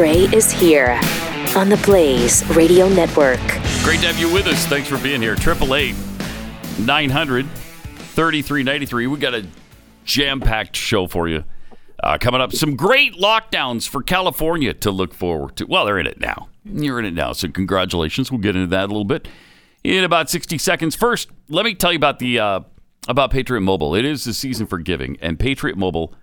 Gray is here on the Blaze Radio Network. Great to have you with us. Thanks for being here. Triple eight nine hundred thirty three ninety three. We got a jam packed show for you uh, coming up. Some great lockdowns for California to look forward to. Well, they're in it now. You're in it now, so congratulations. We'll get into that a little bit in about sixty seconds. First, let me tell you about the uh, about Patriot Mobile. It is the season for giving, and Patriot Mobile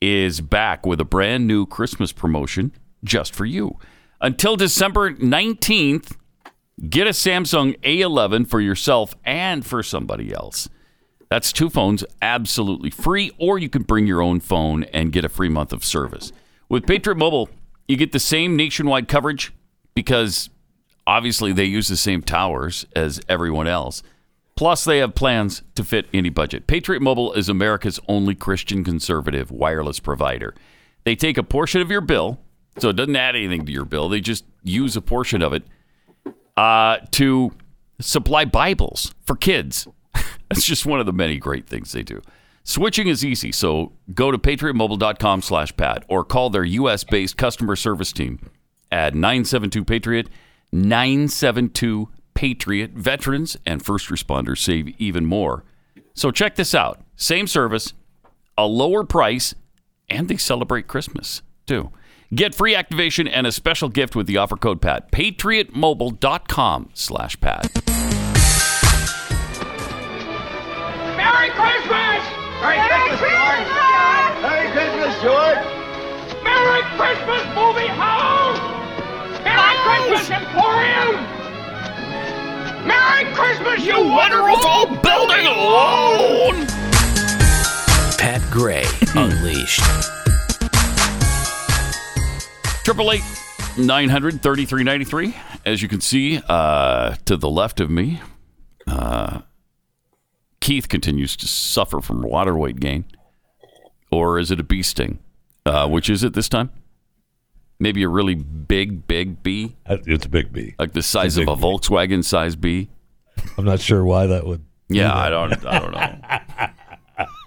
is back with a brand new Christmas promotion just for you. Until December 19th, get a Samsung A11 for yourself and for somebody else. That's two phones absolutely free, or you can bring your own phone and get a free month of service. With Patriot Mobile, you get the same nationwide coverage because obviously they use the same towers as everyone else. Plus, they have plans to fit any budget. Patriot Mobile is America's only Christian conservative wireless provider. They take a portion of your bill, so it doesn't add anything to your bill. They just use a portion of it uh, to supply Bibles for kids. That's just one of the many great things they do. Switching is easy, so go to patriotmobile.com slash pat or call their U.S.-based customer service team at 972-PATRIOT, 972-PATRIOT. Veterans and first responders save even more. So check this out. Same service, a lower price, and they celebrate Christmas, too. Get free activation and a special gift with the offer code PAT. PatriotMobile.com slash PAT. Merry Christmas! Merry Christmas, George! Merry Christmas, George! Merry Christmas, movie house! Merry Christmas, Emporium! Merry Christmas, you wonderful building alone! Pat Gray Unleashed. Triple eight nine hundred thirty three ninety three. As you can see uh, to the left of me, uh, Keith continues to suffer from water weight gain, or is it a bee sting? Uh, which is it this time? Maybe a really big, big bee, Uh, It's a big bee, like the size of big a bee. Volkswagen size bee. I'm not sure why that would. Yeah, I don't, I don't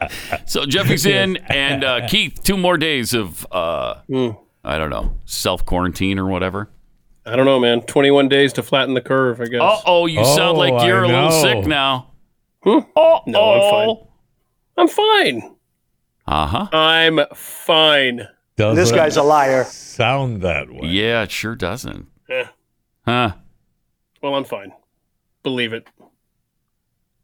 know. so Jeffy's in, and uh, Keith, two more days of, uh, I don't know, self quarantine or whatever. I don't know, man. 21 days to flatten the curve, I guess. Uh oh, you sound Oh, like you're I a little know. sick now. Hmm? Oh, No, I'm fine. I'm fine. Uh huh. I'm fine. Doesn't This guy's a liar. sound that way. Yeah, it sure doesn't. Eh, Huh. well, I'm fine. Believe it.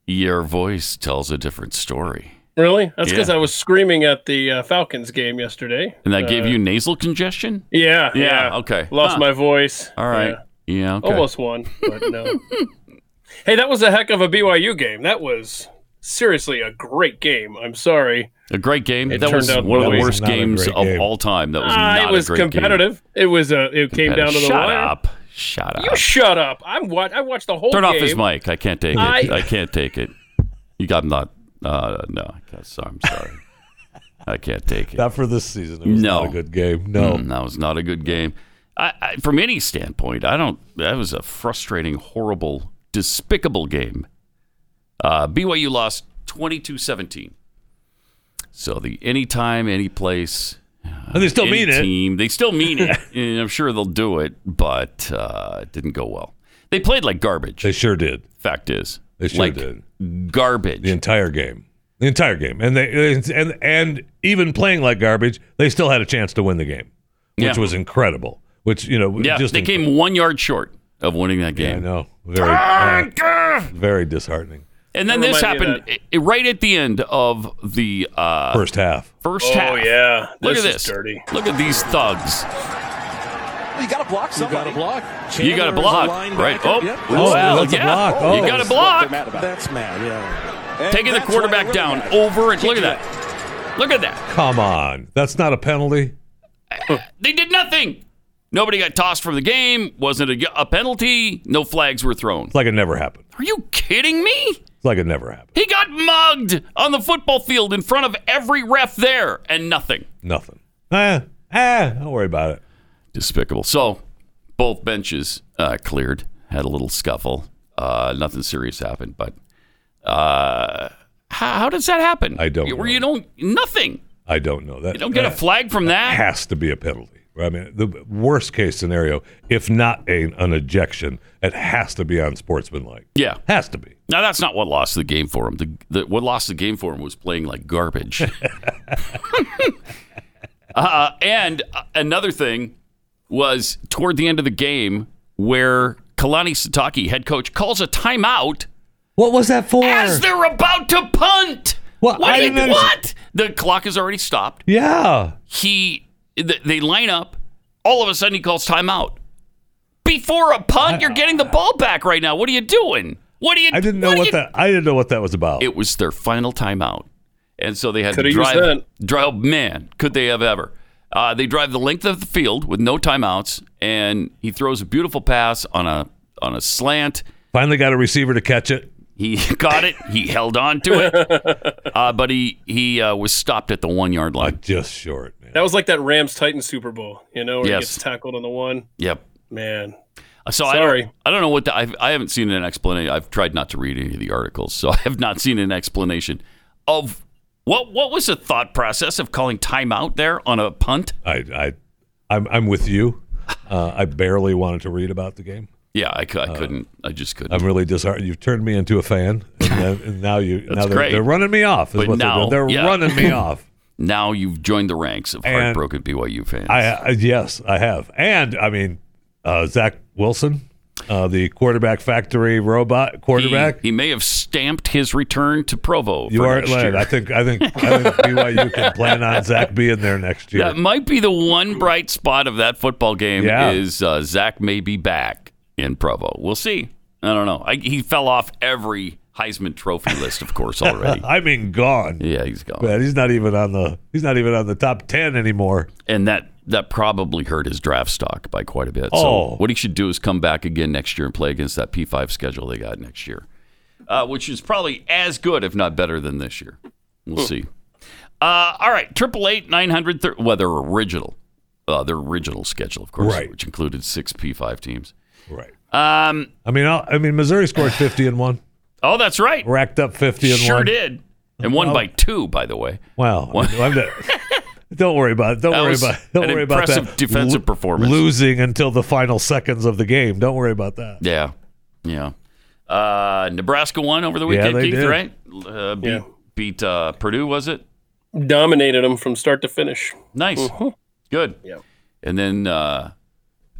Your voice tells a different story. Really? That's because Yeah. I was screaming at the uh, Falcons game yesterday. And that gave Uh, you nasal congestion? Yeah. Yeah, Yeah. okay. Lost Huh. my voice. All right. Yeah. Yeah, okay. Almost won, but no. hey, that was a heck of a BYU game. That was seriously a great game. I'm sorry. A great game. It that was out one of the worst games great of all time. That was Ah, not it was a great game. competitive. It was uh, it came down to the Shut wire. up. Shut up. You shut up. I'm what I watched the whole Turn game. off his mic. I can't take it. I- I, can't take it. You got not. Uh, no, I can't- so- I'm sorry. I can't take it. Not for this season. It was No. not a good game. No. Mm, that was not a good game. I, I, from any standpoint, I don't. That was a frustrating, horrible, despicable game. Uh, BYU lost 22-17. So the anytime, any place, And they still any mean it. team, they still mean it, and I'm sure they'll do it, but uh, it didn't go well. They played like garbage. They sure did. fact is, They sure like did. garbage. The entire game. The entire game. And they and and even playing like garbage, they still had a chance to win the game, which Yeah. was incredible. Which you know, yeah, just they inc- came one yard short of winning that Yeah, I game. know. Very, uh, very disheartening. And then this reminded me of happened right at the end of the uh, First half. first Oh half. Oh yeah. Look this at is this. dirty. Look at these thugs. You got to block somebody. You got to block. You got to block, right? Oh, Yep. Oh, well, that's a yeah. block. Oh. You got to block. they're mad about. That's mad, yeah. And Taking the quarterback why down really over and look at do that. Look at that. Come on. That's not a penalty. They did nothing. Nobody got tossed from the game. Wasn't a, a penalty. No flags were thrown. It's like it never happened. Are you kidding me? It's like it never happened. He got mugged on the football field in front of every ref there and nothing. Nothing. Ah, ah, don't worry about it. Despicable. So, both benches uh, cleared. Had a little scuffle. Uh, nothing serious happened, but uh, how, how does that happen? I don't Where know. you don't nothing. I don't know that. You don't get a flag from that. It has to be a penalty. I mean, the worst case scenario, if not a, an ejection, it has to be on sportsmanlike. Yeah. Has to be. Now that's not what lost the game for him. The, the what lost the game for him was playing like garbage. uh, and uh, another thing was toward the end of the game where Kalani Sitake, head coach, calls a timeout What was that for? as they're about to punt. What? What? You- what? The clock has already stopped. yeah. He, th- they line up. All of a sudden, he calls timeout. Before a punt, you're getting the ball back right now. What are you doing? What are you? I didn't know are what you- that. I didn't know what that was about. It was their final timeout, and so they had Coulda to used drive. Drive, man, could they have ever? Uh, they drive the length of the field with no timeouts, and he throws a beautiful pass on a on a slant. Finally got a receiver to catch it. He got it. He held on to it, uh, but he he uh, was stopped at the one yard Uh, line. just short, man. That was like that Rams Titans Super Bowl, you know, where Yes. he gets tackled on the one. Yep. Man, So I Sorry. don't, I don't know what the, I've, I haven't seen an explanation. I've tried not to read any of the articles, so I have not seen an explanation of what what was the thought process of calling timeout there on a punt. I, I, I'm, I'm with you. Uh, I barely wanted to read about the game. Yeah, I, I couldn't. I just couldn't. I'm really disheartened. You've turned me into a fan, and, then, and now you now they're, great. they're running me off. Is But what they're now- doing. they're yeah. running me off. now you've joined the ranks of And heartbroken BYU fans. I, I yes, I have, and I mean uh, Zach Wilson, uh, the quarterback factory robot quarterback. he may have stamped his return to Provo. you for are year. I think. I think. I think BYU can plan on Zach being there next year. That might be the one bright spot of that football game. Yeah. Is uh, Zach may be back in Provo? We'll see. I don't know. I, he fell off every Heisman Trophy list, of course, already. I mean, gone. yeah, he's gone. Man, he's not even on the. He's not even on the top ten anymore. and that that probably hurt his draft stock by quite a bit. Oh. So what he should do is come back again next year and play against that P5 schedule they got next year, uh, which is probably as good, if not better, than this year. We'll see. Uh, all right, triple eight nine hundred. Well, their original, uh, their original schedule, of course, Right. which included six P5 teams. Right. Um, I mean, I'll, I mean, Missouri scored fifty and one, oh, that's right, racked up fifty and sure one. Sure did, and won by two, by the way. Wow. Not- don't worry about it. Don't That worry was about. Don't an worry about that. impressive defensive performance. Losing until the final seconds of the game. Don't worry about that. Yeah, yeah. Uh, Nebraska won over the weekend, they Keith, did. right? Uh, beat Yeah. beat uh, Purdue, was it? dominated them from start to finish. Nice, good. Yeah. And then uh,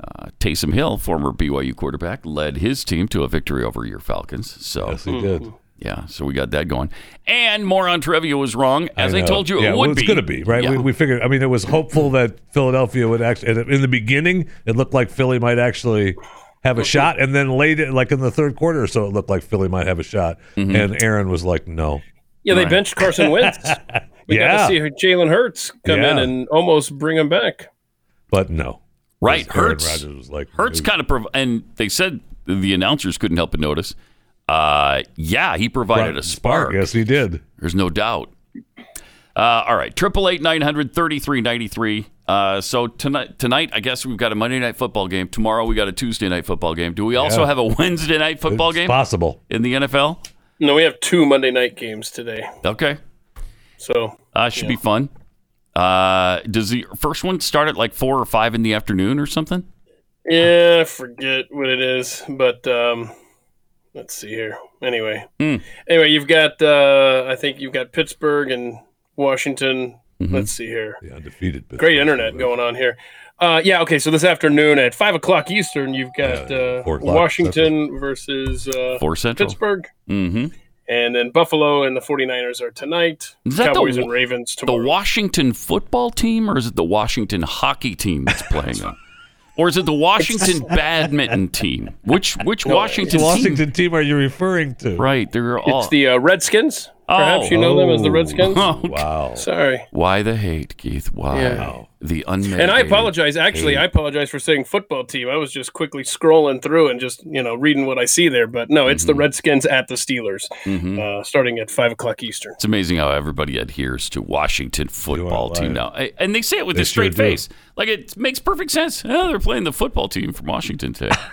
uh, Taysom Hill, former BYU quarterback, led his team to a victory over your Falcons. So Yes, he did. Yeah, so we got that going. And Moron Trivia was wrong, as I, know. told you yeah, it well, would it's be. going to be right. Yeah. We, we figured. I mean, it was hopeful that Philadelphia would actually. In the beginning, it looked like Philly might actually have a shot, and then late, like in the third quarter or so, it looked like Philly might have a shot. Mm-hmm. And Aaron was like, "No, Yeah, they Right. benched Carson Wentz. We Yeah. got to see Jalen Hurts come in and almost bring him back. but no." right, Aaron Hurts. Rodgers was like, Hurts kind of, prov- and they said the announcers couldn't help but notice. Uh, yeah, he provided a spark. Yes, he did. There's no doubt. Uh, all right, triple eight nine hundred thirty three ninety three. Uh, so tonight, tonight, I guess we've got a Monday night football game. Tomorrow, we got a Tuesday night football game. Do we also Yeah. have a Wednesday night football It's game possible. in the NFL? No, we have two Monday night games today. Okay, So uh, should be fun. Uh, does the first one start at like four or five in the afternoon or something? yeah, I forget what it is, but um, let's see here. Anyway, Hmm. anyway, you've got uh, I think you've got Pittsburgh and Washington. Mm-hmm. Let's see here. The undefeated. Great internet going on here. Uh, yeah, okay. So this afternoon at five o'clock Eastern, you've got Yeah, uh, four o'clock Washington versus uh, Four Central. Pittsburgh, Mm-hmm. and then Buffalo and the 49ers are tonight. Is that the Cowboys wa- and Ravens The. Washington football team, or is it the Washington hockey team that's playing them? Or is it the Washington badminton team? Which which Washington, Which team? Washington team are you referring to? Right, they're all. it's the uh, Redskins. Perhaps Oh. you know them as the Redskins. Oh, Wow. Sorry. Why the hate, Keith? Why Yeah. The unmitigated? And I apologize. Actually, I apologize for saying football team. I was just quickly scrolling through and just you know reading what I see there. But no, it's Mm-hmm. the Redskins at the Steelers, uh, starting at five o'clock Eastern. It's amazing how everybody adheres to Washington football team now, I- and they say it with They a straight sure face, like it makes perfect sense. Oh, they're playing the football team from Washington today.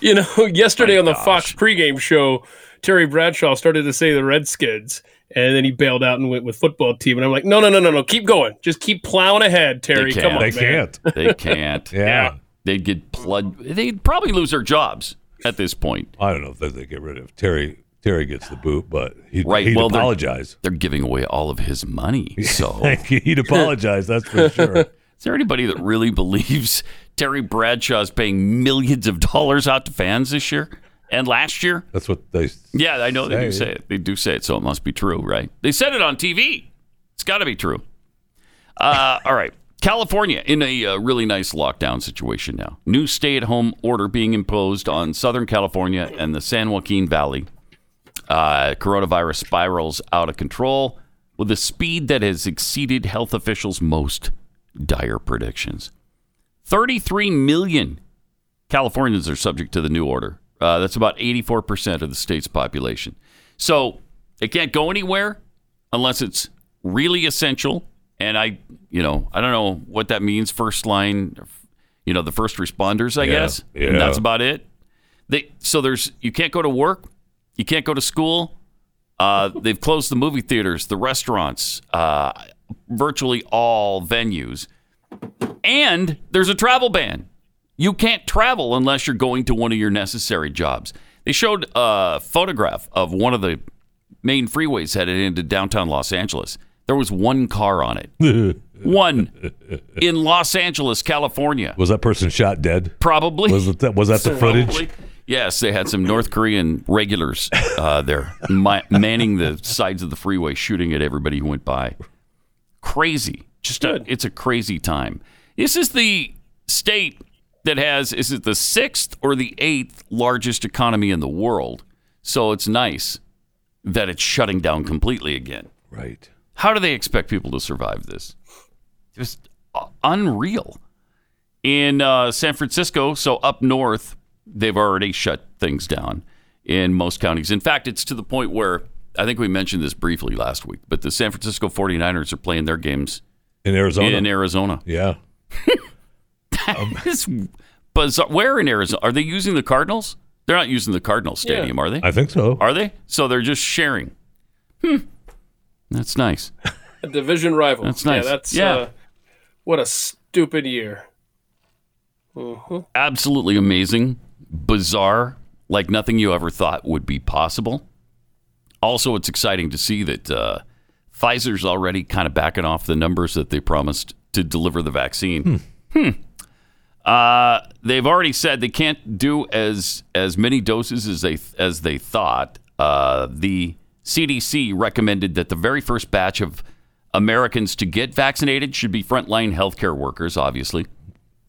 You know, yesterday My on the gosh. Fox pregame show, Terry Bradshaw started to say the Redskins, And then he bailed out and went with football team. And I'm like, no, no, no, no, no. Keep going. Just keep plowing ahead, Terry. They Come on, can't. They man. can't. They can't. Yeah. They'd get plugged. They'd probably lose their jobs at this point. I don't know if they, they get rid of Terry. Terry gets the boot, but he'd, Right, he'd well, they're- apologize. They're giving away all of his money. So, he'd apologize. That's for sure. is there anybody that really believes Terry Bradshaw's paying millions of dollars out to fans this year and last year? That's what they. Yeah, I know they do Say. say it. They do say it, so it must be true, right? They said it on TV. It's got to be true. Uh, all right. California in a uh, really nice lockdown situation now. New stay at home order being imposed on Southern California and the San Joaquin Valley. Uh, coronavirus spirals out of control with a speed that has exceeded health officials' most dire predictions. 33 million Californians are subject to the new order. Uh, that's about 84% of the state's population. So it can't go anywhere unless it's really essential. And I, you know, I don't know what that means. First line, you know, the first responders, I Yeah, guess. yeah. And that's about it. They so there's you can't go to work, you can't go to school. Uh, they've closed the movie theaters, the restaurants, uh, virtually all venues, and there's a travel ban. You can't travel unless you're going to one of your necessary jobs. They showed a photograph of one of the main freeways headed into downtown Los Angeles. There was one car on it. one in Los Angeles, California. Was that person shot dead? Probably. Was that? Was that the footage? Yes, they had some North Korean regulars uh, there ma- manning the sides of the freeway, shooting at everybody who went by. Crazy. Just a, it's a crazy time. This is the state that has is it the sixth or the eighth largest economy in the world? So it's nice that it's shutting down completely again. Right. How do they expect people to survive this? Just uh, unreal. In uh, San Francisco, so up north, they've already shut things down in most counties. In fact, it's to the point where I think we mentioned this briefly last week, but the San Francisco 49ers are playing their games In Arizona. in Arizona. yeah. It's bizarre. Where in Arizona? Are they using the Cardinals? They're not using the Cardinals Stadium, are they? I think so. Are they? So they're just sharing. Hmm. That's nice. A division rival. That's nice. Yeah, that's Yeah. Uh, what a stupid year. absolutely amazing, bizarre, like nothing you ever thought would be possible. Also, it's exciting to see that uh, Pfizer's already kind of backing off the numbers that they promised to deliver the vaccine. Hmm. Uh, they've already said they can't do as as many doses as they as they thought. Uh, the CDC recommended that the very first batch of Americans to get vaccinated should be frontline healthcare workers, obviously.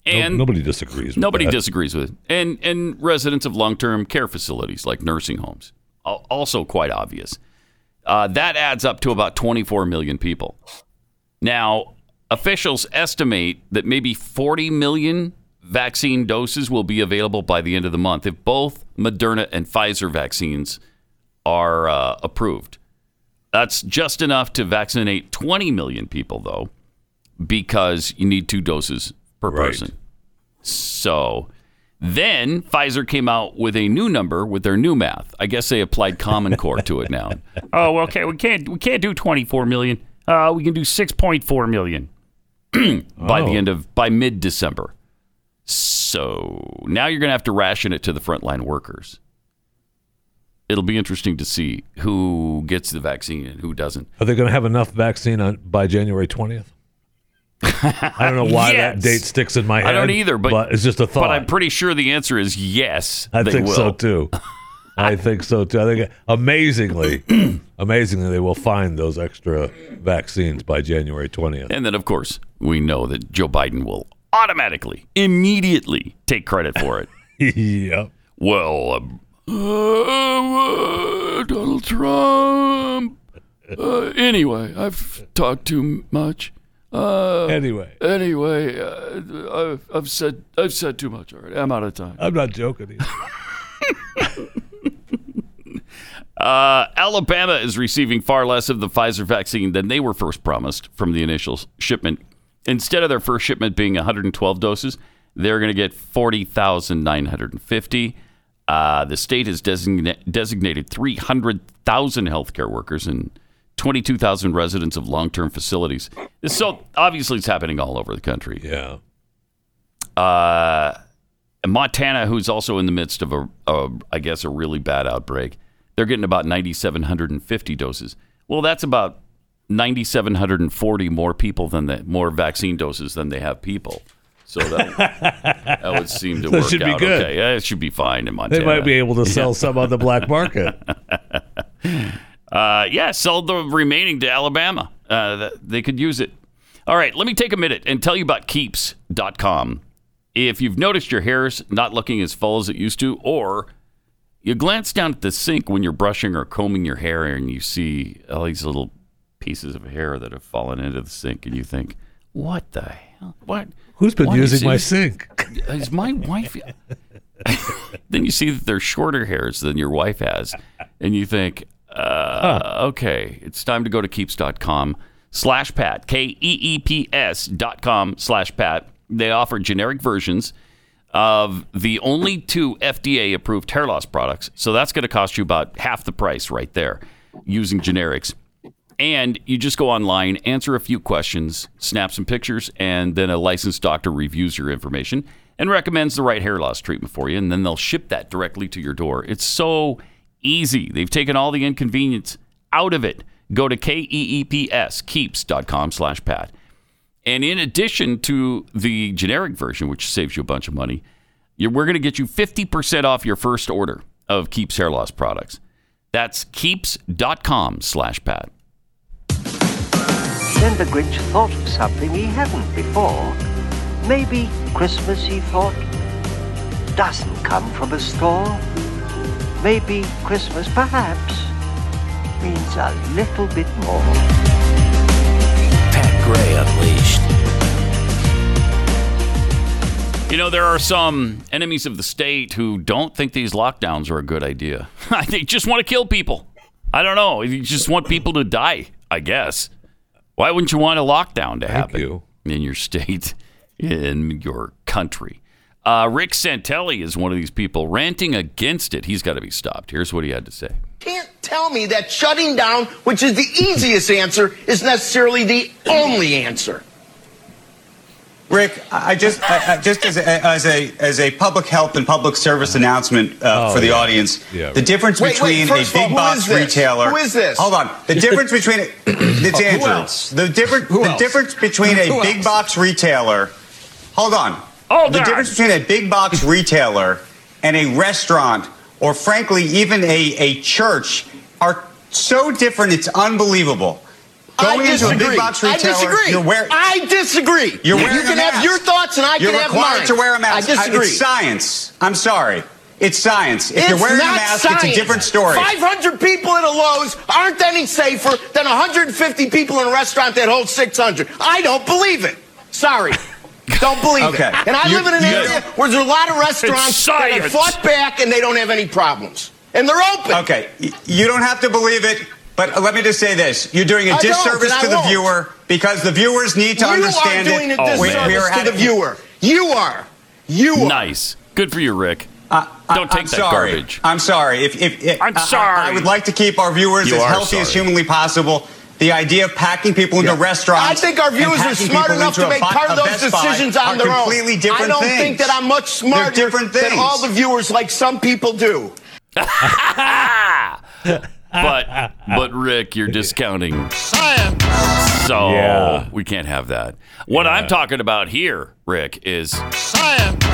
No- And nobody disagrees. With Nobody that. disagrees with it. And and residents of long-term care facilities like nursing homes, also quite obvious. Uh, that adds up to about 24 million people. Now, officials estimate that maybe 40 million vaccine doses will be available by the end of the month if both Moderna and Pfizer vaccines are uh, approved. That's just enough to vaccinate 20 million people, though, because you need two doses per Right. person. So then Pfizer came out with a new number with their new math. I guess they applied Common Core to it now. oh, okay, we can't we can't do 24 million. Uh, we can do 6.4 million by the Oh. end of by mid December. So now you're going to have to ration it to the frontline workers. It'll be interesting to see who gets the vaccine and who doesn't. Are they going to have enough vaccine on by January twentieth? I don't know why that date sticks in my head. I don't either, but, it's just a thought. But I'm pretty sure the answer is yes. I think will. so too. I think so too. I think amazingly, amazingly, they will find those extra vaccines by January twentieth. And then, of course, we know that Joe Biden will automatically, immediately take credit for it. yep. well, um, uh, Donald Trump. Uh, anyway, I've talked too much. Uh, Anyway, anyway, uh, I've, I've said I've said too much already. I'm out of time. I'm not joking. Either. Uh, Alabama is receiving far less of the Pfizer vaccine than they were first promised from the initial shipment. Instead of their first shipment being 112 doses, they're going to get 40,950. Uh, the state has designa- designated 300,000 healthcare workers and 22,000 residents of long-term facilities. So obviously, it's happening all over the country. Yeah. Uh, Montana, who's also in the midst of a, a, I guess, a really bad outbreak, they're getting about 9,750 doses. Well, that's about 9,740 more people than the more vaccine doses than they have people. So that, that would seem to That work should be out good. okay. Yeah, it should be fine in Montana. They might be able to sell some on the black market. Uh, yeah, sell the remaining to Alabama. Uh, they could use it. All right, let me take a minute and tell you about keeps.com. If you've noticed your hair's not looking as full as it used to, or you glance down at the sink when you're brushing or combing your hair and you see all these little pieces of hair that have fallen into the sink, and you think, what the hell? What? Who's been is using my sink? Is my wife. then you see that they're shorter hairs than your wife has, and you think, uh, okay, it's time to go to keeps.com slash pat, K E E P S dot com slash pat. They offer generic versions of the only two FDA approved hair loss products. So that's going to cost you about half the price right there using generics. And you just go online, answer a few questions, snap some pictures, and then a licensed doctor reviews your information and recommends the right hair loss treatment for you. And then they'll ship that directly to your door. It's so easy. They've taken all the inconvenience out of it. Go to E K-E-E-P-S, keeps.com slash pat. And in addition to the generic version, which saves you a bunch of money, we're going to get you 50% off your first order of Keeps hair loss products. That's keeps.com slash pat. Then the Grinch thought of something he hadn't before. Maybe Christmas, he thought, doesn't come from a store. Maybe Christmas, perhaps, means a little bit more. Pat Gray Unleashed. You know, there are some enemies of the state who don't think these lockdowns are a good idea. they just want to kill people. I don't know. You just want people to die, I guess. Why wouldn't you want a lockdown to happen you. in your state, in your country? Uh, Rick Santelli is one of these people ranting against it. He's got to be stopped. Here's what he had to say. can't tell me that shutting down, which is the easiest answer, is necessarily the only answer. Rick, I I just, I, I just as a, as a as a public health and public service announcement uh, Oh, for the yeah. audience, Yeah. the difference Wait, wait, between first a of all, big box retailer. Who is this? Hold on. The difference between it's who Andrew. else? The different Who the else? difference between a Who big else? box retailer. Hold on. Oh, the God. difference between a big box retailer and a restaurant, or frankly, even a, a church, are so different. It's unbelievable. Going I into a disagree. big box I disagree. you're wearing. I disagree. You're you can a have your thoughts and I You're can have required mine. to wear a mask. I disagree. It's science. I'm sorry. It's science. If It's you're wearing a mask, science. it's a different story. 500 people at a Lowe's aren't any safer than 150 people in a restaurant that holds 600. I don't believe it. Sorry. Don't believe Okay. it. And I You- live in an you- area where there's a lot of restaurants that have science. fought back and they don't have any problems. And they're open. Okay, you don't have to believe it, but let me just say this: you're doing a I don't, disservice to the won't. viewer because the viewers need to you understand are doing it. a Oh, We- disservice we to the viewer. You are. You are. Nice. Good for you, Rick. Uh, I- Don't take I'm that sorry. garbage. I'm sorry. If, if, if I'm I- I- sorry. I, would like to keep our viewers You as are healthy as humanly possible. The idea of packing people into Yeah. restaurants. I think our viewers are smart enough to make part of those decisions on are their own. completely different I don't things. think that I'm much smarter different than all the viewers like some people do. But but Rick, you're discounting science. So Yeah. we can't have that. What I'm talking about here, Rick, is science.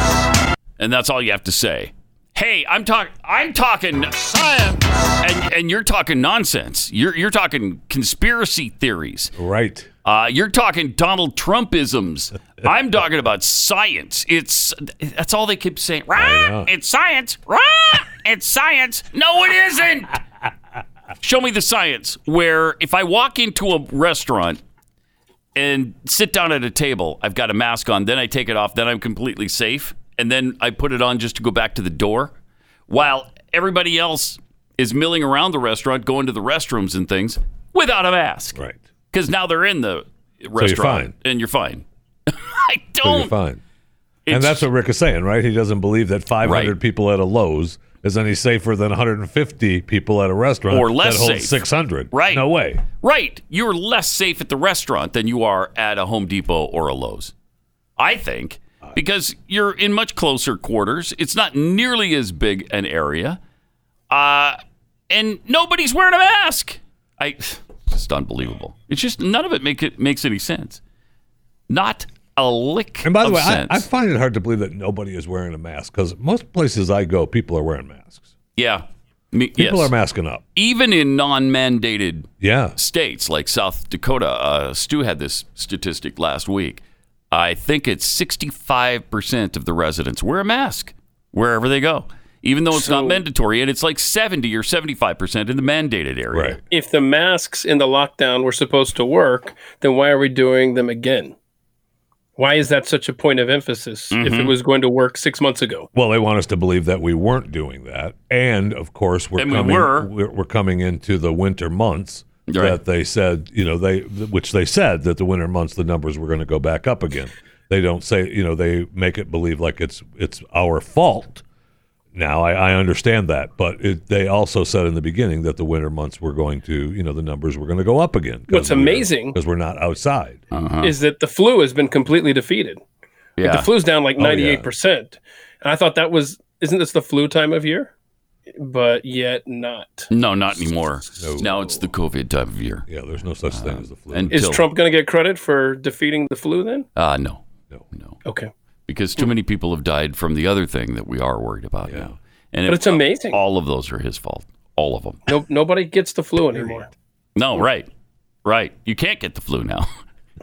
And that's all you have to say. Hey, I'm talking I'm talking science. And and you're talking nonsense. You're you're talking conspiracy theories. Right. Uh, you're talking Donald Trumpisms. I'm talking about science. It's that's all they keep saying. Rah, it's science. Rah, it's science. No, it isn't. Show me the science where if I walk into a restaurant and sit down at a table, I've got a mask on, then I take it off, then I'm completely safe, and then I put it on just to go back to the door, while everybody else is milling around the restaurant, going to the restrooms and things without a mask Right. because now they're in the restaurant So you're fine. and you're fine. I don't. you're fine. It's- And that's what Rick is saying, right? He doesn't believe that 500 Right. people at a Lowe's is any safer than 150 people at a restaurant Or less that holds safe. 600. Right. No way. Right. You're less safe at the restaurant than you are at a Home Depot or a Lowe's. I think because you're in much closer quarters. It's not nearly as big an area. Uh, and nobody's wearing a mask. I just unbelievable. It's just none of it make it makes any sense. Not a lick And by the of way, I. I find it hard to believe that nobody is wearing a mask because most places I go, people are wearing masks. yeah. Me, People yes. are masking up. Even in non-mandated Yeah. states like South Dakota. Uh, Stu had this statistic last week. I think it's 65% of the residents wear a mask wherever they go, even though it's not mandatory. And it's like 70 or 75% in the mandated area. Right. If the masks in the lockdown were supposed to work, then why are we doing them again? Why is that such a point of emphasis if Mm-hmm. it was going to work six months ago? Well, they want us to believe that we weren't doing that, and of course, we're And we coming. were. We're, we're coming into the winter months Right. that they said, you know, they which they said that the winter months the numbers were going to go back up again. They don't say, you know, they make it believe like it's it's our fault. Now I, I understand that, but it, they also said in the beginning that the winter months were going to, you know, the numbers were going to go up again. What's amazing- because we're not outside. Uh-huh. Is that the flu has been completely defeated? Yeah. The flu's down like Oh, ninety eight percent, and I thought that was isn't this the flu time of year? But yet not. No, not anymore. No. Now it's the COVID time of year. Yeah, there's no such thing as the flu. and- Is Trump going to get credit for defeating the flu then? Uh, no, no, no. Okay. Because too hmm. many people have died from the other thing that we are worried about Yeah. now. And But it- it's amazing. All of those are his fault. All of them. No, nobody gets the flu anymore. No, right. Right. You can't get the flu now.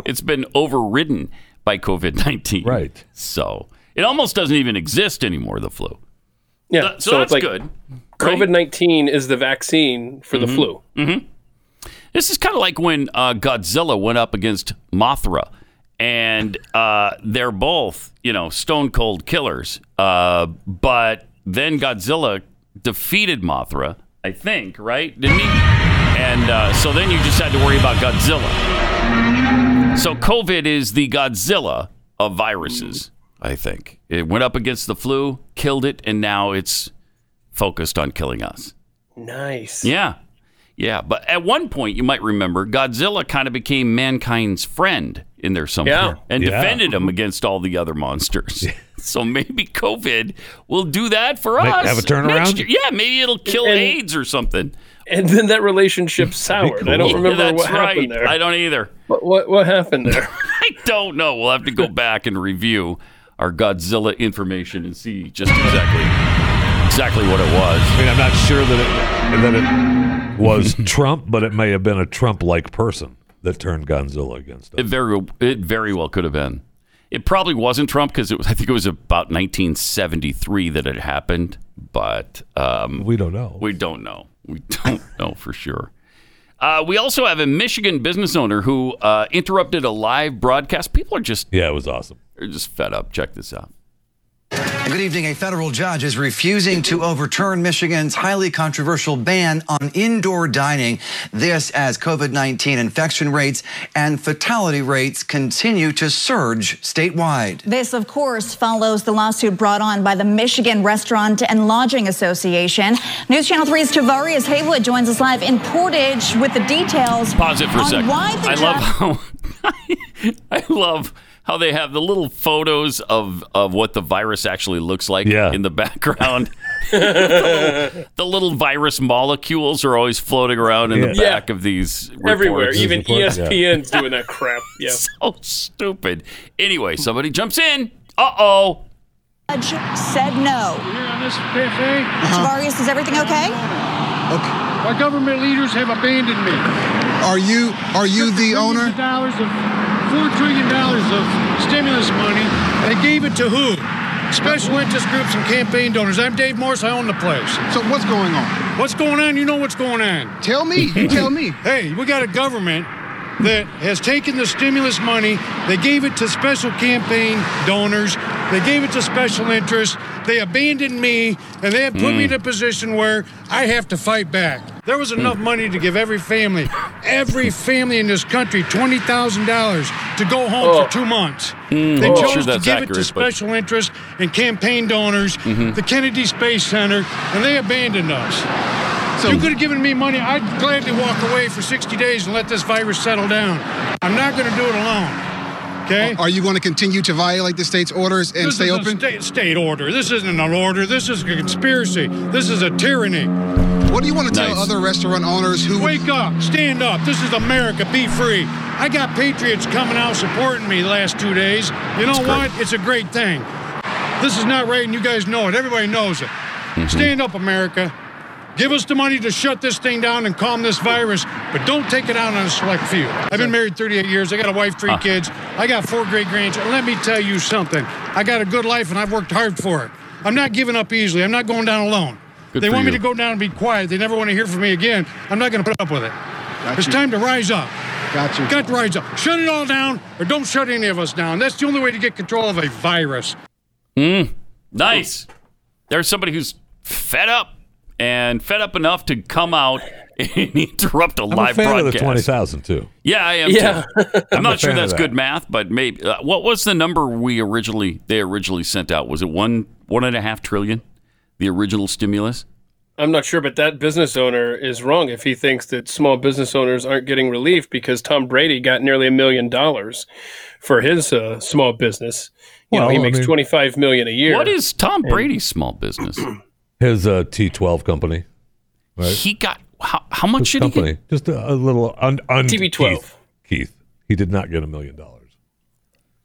It's been overridden by COVID 19. Right. So it almost doesn't even exist anymore, the flu. Yeah. Th- so, so, that's it's like good. COVID nineteen is the vaccine for the mm-hmm. flu. Mm-hmm. This is kind of like when uh, Godzilla went up against Mothra, and uh, they're both, you know, stone cold killers. Uh, but then Godzilla defeated Mothra, I think, right? Didn't he? And uh, so then you just had to worry about Godzilla. So COVID is the Godzilla of viruses, I think. It went up against the flu, killed it, and now it's focused on killing us. Nice. Yeah. Yeah. But at one point, you might remember, Godzilla kind of became mankind's friend in there somewhere Yeah. and Yeah. defended him against all the other monsters. so maybe COVID will do that for Make- us. have a turnaround? next year. Yeah. Maybe it'll kill And- AIDS or something. And then that relationship soured. I don't remember Yeah, that's what right. happened there. I don't either. What, what what happened there? I don't know. We'll have to go back and review our Godzilla information and see just exactly exactly what it was. I mean, I'm not sure that it that it was Trump, but it may have been a Trump-like person that turned Godzilla against It very it very well could have been. It probably wasn't Trump because it was. I think it was about 1973 that it happened, but um, We don't know. we don't know. We don't know for sure. Uh, we also have a Michigan business owner who uh, interrupted a live broadcast. People are just yeah, it was awesome. they're just fed up. Check this out. Good evening. A federal judge is refusing to overturn Michigan's highly controversial ban on indoor dining. This as COVID 19 infection rates and fatality rates continue to surge statewide. This, of course, follows the lawsuit brought on by the Michigan Restaurant and Lodging Association. News Channel 3's Tavarius Haywood joins us live in Portage with the details. Pause it for a second. Why the I judge- love how I love how they have the little photos of of what the virus actually looks like Yeah. in the background. the, little, the little virus molecules are always floating around in the Yeah. back of these Everywhere. reports. Even E reports, yeah. ESPN's doing that crap. Yeah. so stupid. Anyway, somebody jumps in. Uh oh. judge said no. Here on this cafe, Tavarius, is everything okay? Okay. our government leaders have abandoned me. Are you are you the owner? Of Dollars of four trillion dollars of stimulus money. They gave it to who? Special interest groups and campaign donors. I'm Dave Morse. I own the place. So what's going on? What's going on? You know what's going on. Tell me. You tell me. Hey, we got a government that has taken the stimulus money, they gave it to special campaign donors, they gave it to special interests, They abandoned me, and they have put me Mm. in a position where I have to fight back. There was enough money to give every family, every family in this country, twenty thousand dollars to go home Oh. for two months. Mm, they I'm chose sure to give it accurate, to but- special interests and campaign donors, Mhm. the Kennedy Space Center, and they abandoned us. you could have given me money. I'd gladly walk away for 60 days and let this virus settle down. I'm not going to do it alone. Okay? Are you going to continue to violate the state's orders and this stay open? A state, order. This isn't an order. This is a conspiracy. This is a tyranny. What do you want to tell Nice. other restaurant owners who Wake up, stand up. This is America. Be free. I got patriots coming out supporting me the last two days. You know what? It's a great thing. This is not right, and you guys know it. Everybody knows it. Mm-hmm. Stand up, America. Give us the money to shut this thing down and calm this virus, but don't take it out on a select few. I've been married 38 years. I got a wife, three Huh. kids. I got four great grandchildren. Let me tell you something. I got a good life, and I've worked hard for it. I'm not giving up easily. I'm not going down alone. Good they for want me to go down and be quiet. They never want to hear from me again. I'm not going to put up with it. it's you. time to rise up. Got you. Got to rise up. Shut it all down, or don't shut any of us down. That's the only way to get control of a virus. Mm, nice. There's somebody who's fed up and fed up enough to come out and interrupt a I'm a live fan of the broadcast. twenty thousand too. Yeah, I am. Yeah. Too. I'm, I'm not sure that's that. good math, but maybe. Uh, what was the number we originally they originally sent out? Was it one one and a half trillion? The original stimulus. I'm not sure, but that business owner is wrong if he thinks that small business owners aren't getting relief because Tom Brady got nearly a million dollars for his uh, small business. You know, Well, he I makes mean- 25 million a year. What is Tom And- Brady's small business? His uh, T twelve company, right? He got how, how much His did he company, get? just a, a little un, un TB12. Keith, Keith, he did not get a million dollars.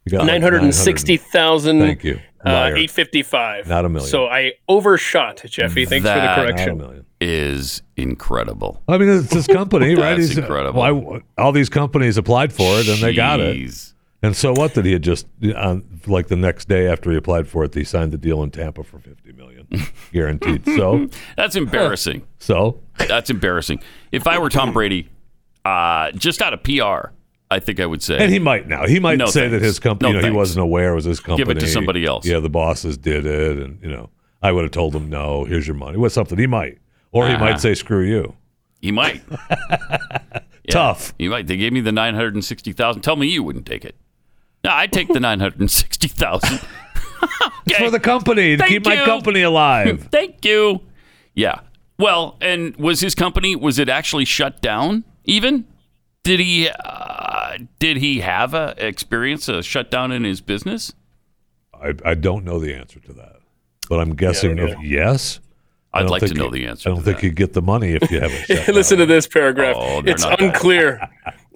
He got 960,000. Thank you. Uh, 855. Not a million. So I overshot, Jeffy. Thanks for the That correction. Is incredible. I mean, it's his company, right? That's He's, incredible. Why, all these companies applied for it, and they got it. And so what? Did he had just on like the next day after he applied for it, he signed the deal in Tampa for fifty million, guaranteed. So, That's embarrassing. so That's embarrassing. If I were Tom Brady, uh, just out of PR, I think I would say. and he might now. He might No say that his company, No you know, he wasn't aware it was his company. Give it to somebody else. Yeah, the bosses did it, and you know, I would have told him, no, here's your money. What's something he might, or he Uh-huh. might say, screw you. He might. Yeah, Tough. He might. They gave me the nine hundred and sixty thousand. Tell me you wouldn't take it. No, I'd take the nine hundred and sixty thousand. It's for the company to Thank keep my you. company alive. Thank you. Yeah. Well, and was his company was it actually shut down? Even did he uh, did he have a experience a shutdown in his business? I, I don't know the answer to that, but I'm guessing don't of yes. I I'd don't like to think know you- the answer I don't to think that. you get the money if you have a shut Listen to this paragraph. Oh, they're it's not that- unclear.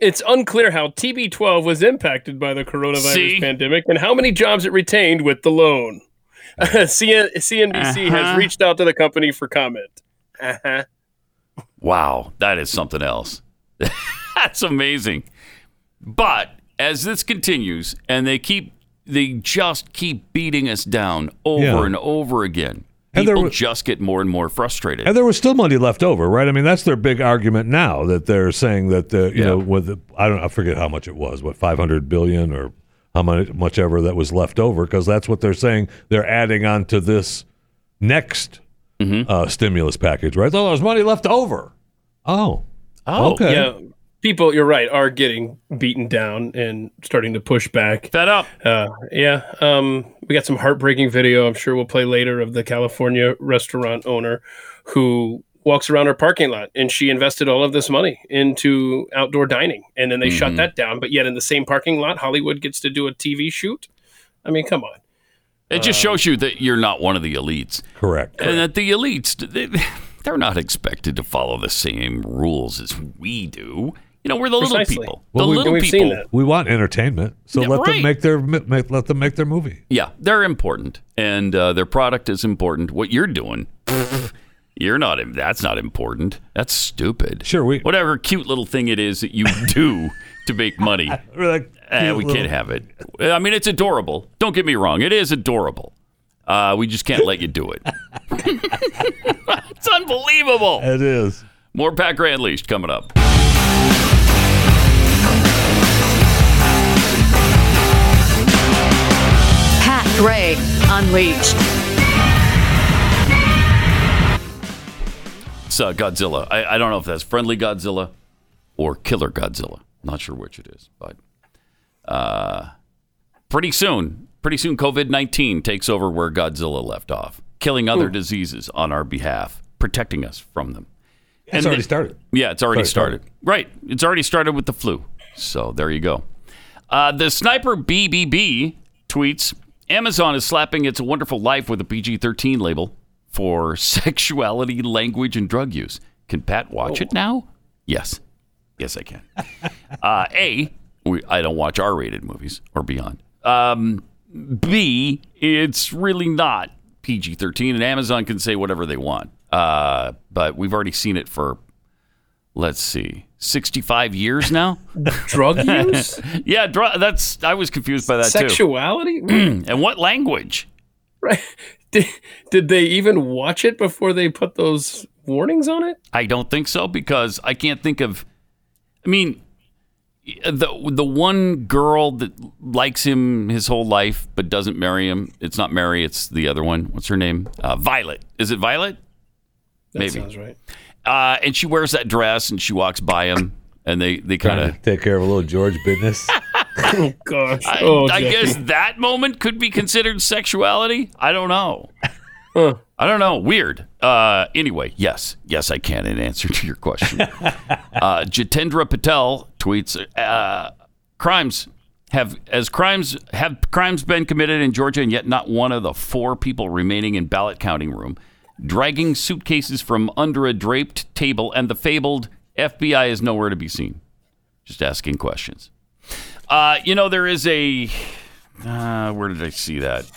It's unclear how TB12 was impacted by the coronavirus See? pandemic and how many jobs it retained with the loan. CN- CNBC Uh-huh. has reached out to the company for comment. Uh-huh. Wow, that is something else. That's amazing. But as this continues and they keep they just keep beating us down over Yeah. and over again. And People were- just get more and more frustrated. And there was still money left over, right? I mean, that's their big argument now that they're saying that the you Yeah. know with the, I don't I forget how much it was, what five hundred billion or how much much ever that was left over because that's what they're saying they're adding on to this next Mm-hmm. uh, stimulus package, right? Oh, there's money left over. Oh, Oh, okay. Yeah, people, you're right, are getting beaten down and starting to push back. Fed up. Uh, yeah, um, we got some heartbreaking video. I'm sure we'll play later of the California restaurant owner who walks around her parking lot and she invested all of this money into outdoor dining, and then they shut Mhm. that down. But yet, in the same parking lot, Hollywood gets to do a TV shoot. I mean, come on. It just shows you that you're not one of the elites. Correct. And that the elites, they, they're not expected to follow the same rules as we do. You know, we're the Precisely. little people. Well, the we- little we've people. seen that. We want entertainment, so Yeah, let right. them make their make, let them make their movie. Yeah, they're important, and uh, their product is important. What you're doing, you're not. That's not important. That's stupid. Sure, we Whatever cute little thing it is that you do to make money, we're like eh, we little- can't have it. I mean, it's adorable. Don't get me wrong. It is adorable. Uh, we just can't let you do it. it's unbelievable. It is. More Pat Gray Unleashed coming up. Gray Unleashed. It's uh, Godzilla. I, I don't know if that's friendly Godzilla or killer Godzilla. Not sure which it is, but uh, pretty soon, pretty soon, COVID 19 takes over where Godzilla left off, killing other Ooh. diseases on our behalf, protecting us from them. It's and already started. Yeah, it's already, it's already started. started. Right. It's already started with the flu. So there you go. Uh, the sniper BBB tweets Amazon is slapping its Wonderful Life with a PG-13 label for sexuality, language, and drug use. Can Pat watch it now? Yes, yes, I can. uh, a, we, I don't watch R-rated movies or beyond. Um, B, it's really not PG-13, and Amazon can say whatever they want. Uh, but we've already seen it for, let's see, 65 years now. Drug use? yeah, dr- that's. I was confused by that Sexuality? too. and what language? Right. Did, did they even watch it before they put those warnings on it? I don't think so because I can't think of. I mean, the the one girl that likes him his whole life but doesn't marry him. It's not Mary. It's the other one. What's her name? Uh, Violet. Is it Violet? That Maybe. sounds right. Uh, and she wears that dress and she walks by him and they they kind of. take care of a little George business. oh gosh. I, oh, I guess that moment could be considered sexuality. I don't know. I don't know. Weird. Uh, anyway, yes, yes, I can. In answer to your question, uh, Jitendra Patel tweets: uh, Crimes have as crimes have crimes been committed in Georgia, and yet not one of the four people remaining in ballot counting room, dragging suitcases from under a draped table, and the fabled FBI is nowhere to be seen. Just asking questions. Uh, you know, there is a. Uh, where did I see that?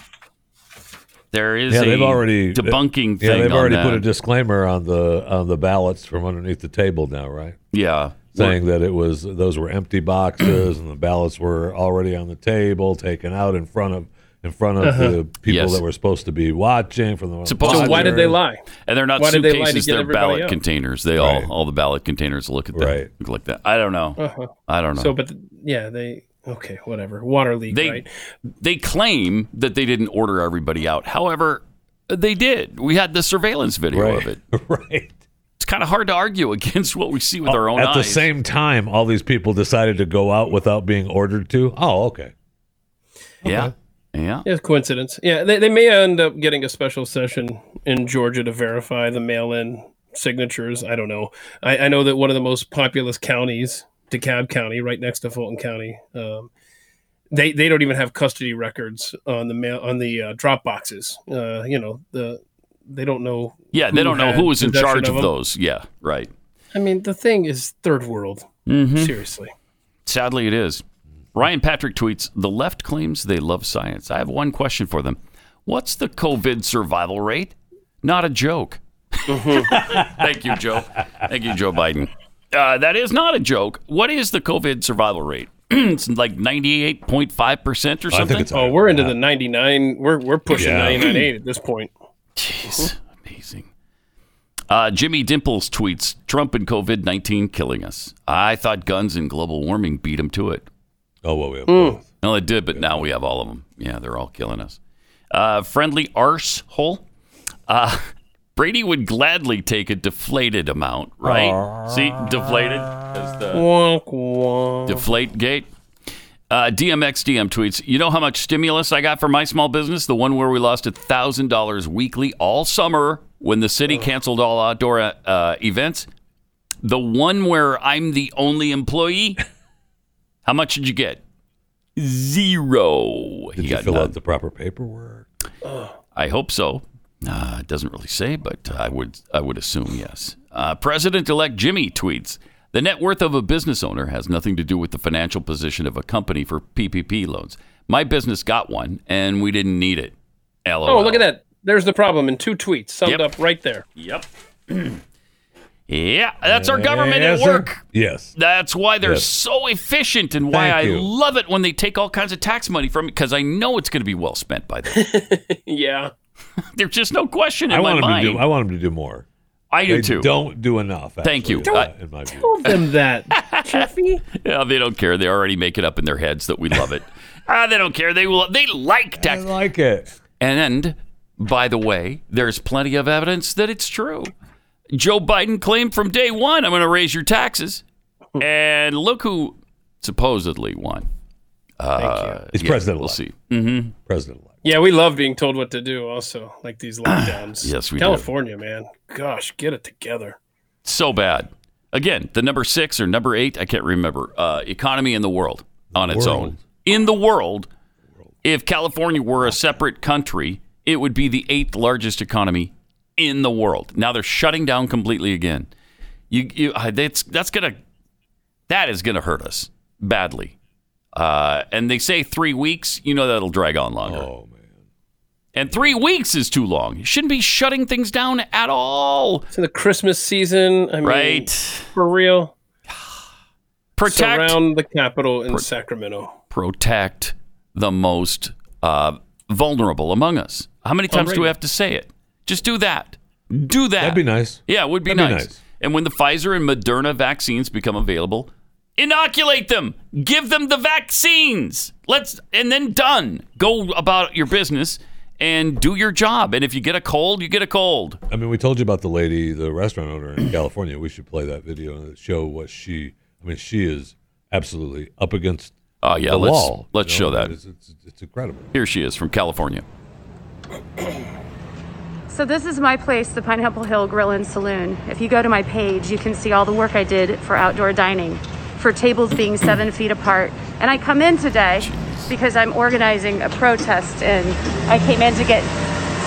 There is yeah, a they've already debunking thing. Yeah, they've already put a disclaimer on the on the ballots from underneath the table now, right? Yeah, saying that it was those were empty boxes and the ballots were already on the table, taken out in front of in front of Uh-huh. the people Yes. that were supposed to be watching from the Supposed So why did they lie? And they're not Why did they lie suitcases; they're ballot out? containers. They Right. all all the ballot containers look at that. Right. Look like that. I don't know. Uh-huh. I don't know. So, but th- yeah, they okay, whatever. Water leak, they right? they claim that they didn't order everybody out. However, they did. We had the surveillance video Right. of it. right. It's kind of hard to argue against what we see with our own eyes. At eyes. the same time, all these people decided to go out without being ordered to. Oh, okay. Yeah. Yeah. Yeah, coincidence. Yeah, they, they may end up getting a special session in Georgia to verify the mail-in signatures. I don't know. I, I know that one of the most populous counties, DeKalb County, right next to Fulton County, um, they they don't even have custody records on the mail on the uh, drop boxes. Uh, you know the they don't know. Yeah, they don't know who was in charge of them. those. Yeah, right. I mean, the thing is third world. Mhm. Seriously. Sadly, it is. Ryan Patrick tweets The left claims they love science. I have one question for them What's the COVID survival rate? Not a joke. Thank you, Joe. Thank you, Joe Biden. Uh, that is not a joke. What is the COVID survival rate? it's like 98.5% or something? oh, we're into the ninety nine. We're we're pushing Yeah. ninety nine eight at this point. Jeez, amazing. Uh, Jimmy Dimples tweets Trump and COVID 19 killing us. I thought guns and global warming beat him to it. Oh, well, we have Mm. Well, it did, but now we have all of them. Yeah, they're all killing us. Uh, friendly arse hole. Uh, Brady would gladly take a deflated amount, right? See, deflated as the Wonk, wonk. deflate gate. Uh, DMX DM tweets, you know how much stimulus I got for my small business? The one where we lost $1,000 weekly all summer when the city canceled all outdoor uh, events. The one where I'm the only employee. How much did you get? Zero. Did He you got fill none. out the proper paperwork? I hope so. Uh, it doesn't really say, but I would I would assume yes. Uh, President-elect Jimmy tweets: The net worth of a business owner has nothing to do with the financial position of a company for PPP loans. My business got one, and we didn't need it. LOL. Oh, look at that. There's the problem in two tweets summed Yep. up right there. Yep. Yeah, that's our government Yes, at sir. work. Yes. That's why they're Yes. so efficient and why Thank I you. love it when they take all kinds of tax money from it because I know it's going to be well spent by them. yeah. There's just no question in I my want them mind. to do. I want them to do more. I do They too. Don't do enough. Thank you. actually, Uh, in my view. Tell them that, Jeffy. Yeah, they don't care. They already make it up in their heads that we love it. ah, they don't care. They will. They like tax. I tax. like it. And by the way, there's plenty of evidence that it's true. Joe Biden claimed from day one, I'm going to raise your taxes. And look who supposedly won. Uh, He's yeah, president We'll elect. see. Mm-hmm. President. Yeah, we love being told what to do. Also, like these lockdowns. Yes, we do. California, man. Gosh, get it together. So bad. Again, the number six or number eight, I can't remember, uh, economy in the world on its World. own. In the world, if California were a separate country, it would be the eighth largest economy in the world. Now they're shutting down completely again. You, you uh, that's that's gonna that is gonna hurt us badly. Uh, and they say three weeks. You know that'll drag on longer. Oh man. And three weeks is too long. You shouldn't be shutting things down at all. It's in the Christmas season. I mean, Right. For real. Protect Surround the Capitol in Sacramento. protect the most uh, vulnerable among us. How many times do we have to say it? Just do that. Do that. That'd be nice. Yeah, it would be, That'd be nice. nice. And when the Pfizer and Moderna vaccines become available, inoculate them. Give them the vaccines. Let's and then done. Go about your business and do your job. And if you get a cold, you get a cold. I mean, we told you about the lady, the restaurant owner in California. We should play that video and show what she. I mean, she is absolutely up against Oh yeah, the let's wall. let's you know? show that. It's, it's, it's incredible. Here she is from California. So this is my place, the Pineapple Hill Grill and Saloon. If you go to my page, you can see all the work I did for outdoor dining, for tables being seven feet apart. And I come in today because I'm organizing a protest, and I came in to get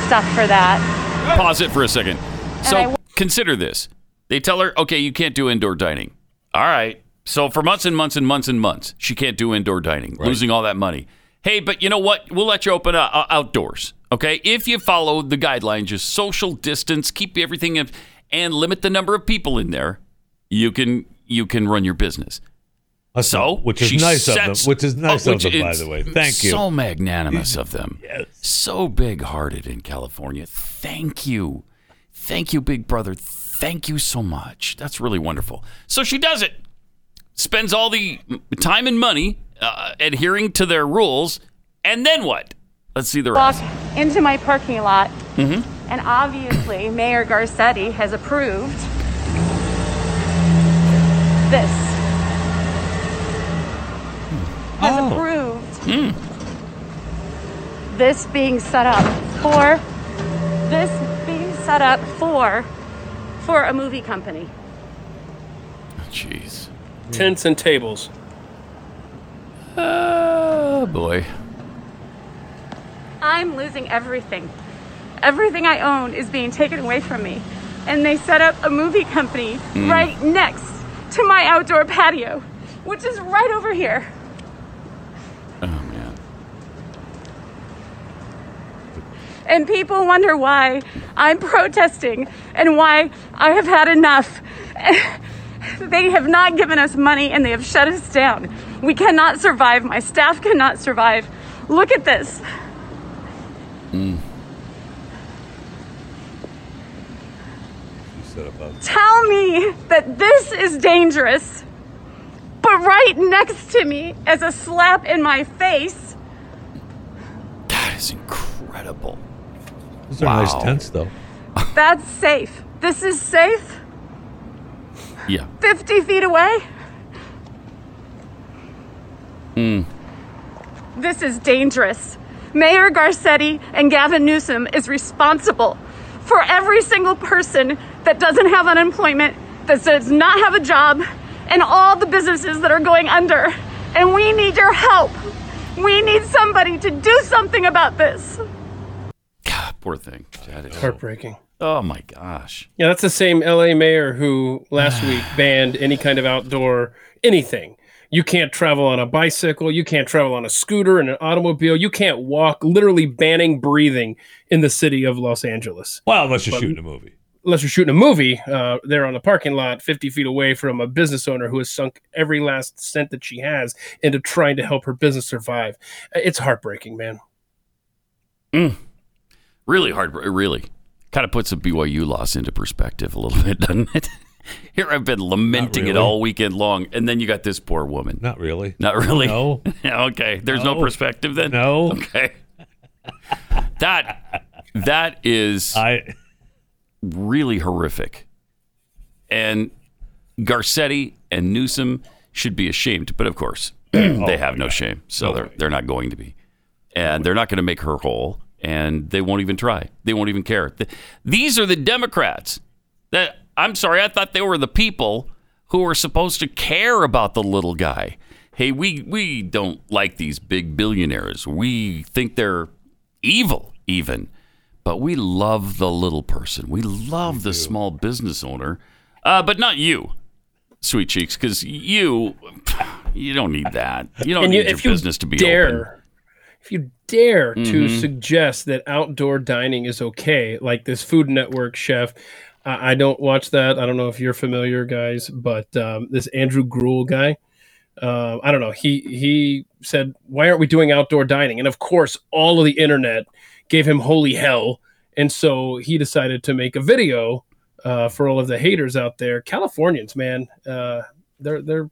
stuff for that. Pause it for a second. So I- consider this. They tell her, okay, you can't do indoor dining. All right. So for months and months and months and months, she can't do indoor dining, losing all that money. Hey, but you know what? We'll let you open uh, outdoors. Okay. If you follow the guidelines, just social distance, keep everything in, and limit the number of people in there, you can you can run your business. so, which is nice of them- which is nice of which them, by the way. Thank you. So magnanimous of them. Yes. So big-hearted in California. Thank you. Thank you, Big Brother. Thank you so much. That's really wonderful. So she does it. Spends all the time and money uh, adhering to their rules, and then what? Let's see the Walk rest. into my parking lot, Mm-hmm. and obviously Mayor Garcetti has approved this. Has Oh. approved Hmm. this being set up for this being set up for for a movie company. Jeez. Tents and tables. Oh boy. I'm losing everything. Everything I own is being taken away from me. And they set up a movie company Mm. right next to my outdoor patio, which is right over here. Oh man. And people wonder why I'm protesting and why I have had enough. they have not given us money and they have shut us down. We cannot survive. My staff cannot survive. Look at this. Mm. She set Tell me that this is dangerous. But right next to me, as a slap in my face, That is incredible. Those are nice tents, though. that's safe. This is safe. Yeah. 50 feet away. Mm. This is dangerous. Mayor Garcetti and Gavin Newsom is responsible for every single person that doesn't have unemployment, that does not have a job, and all the businesses that are going under. And we need your help. We need somebody to do something about this. God, Poor thing. That is Heartbreaking. Oh my gosh. Yeah, that's the same LA mayor who last week banned any kind of outdoor anything. You can't travel on a bicycle, you can't travel on a scooter and an automobile, you can't walk, literally banning breathing in the city of Los Angeles. Well, unless you're But- shooting a movie. Unless you're shooting a movie, uh, there on the parking lot, 50 feet away from a business owner who has sunk every last cent that she has into trying to help her business survive. It's heartbreaking, man. Mm. Really hard. Really, kind of puts a BYU loss into perspective a little bit, doesn't it? Here I've been lamenting it all weekend long, and then you got this poor woman. Not really. Not really. No. Okay. There's no. No. perspective then. No. Okay. that that is I really horrific. and Garcetti and Newsom should be ashamed. But of course, they oh have no shame, so oh they're they're not going to be, and they're not going to make her whole, and they won't even try. They won't even care. Th- These are the Democrats that I'm sorry, I thought they were the people who were supposed to care about the little guy. Hey, we we don't like these big billionaires. We think they're evil, even, but we love the little person. We love the small business owner, uh, but not you, sweet cheeks, because you you don't need that. You don't And need you- your you business to be dare, open. If you dare to Mhm. suggest that outdoor dining is okay, like this Food Network chef, I, I don't watch that. I don't know if you're familiar, guys, but um, this Andrew Gruel guy, uh, I don't know. He he said, "Why aren't we doing outdoor dining?" And of course, all of the internet gave him holy hell, and so he decided to make a video uh, for all of the haters out there. Californians, man, uh, they're they're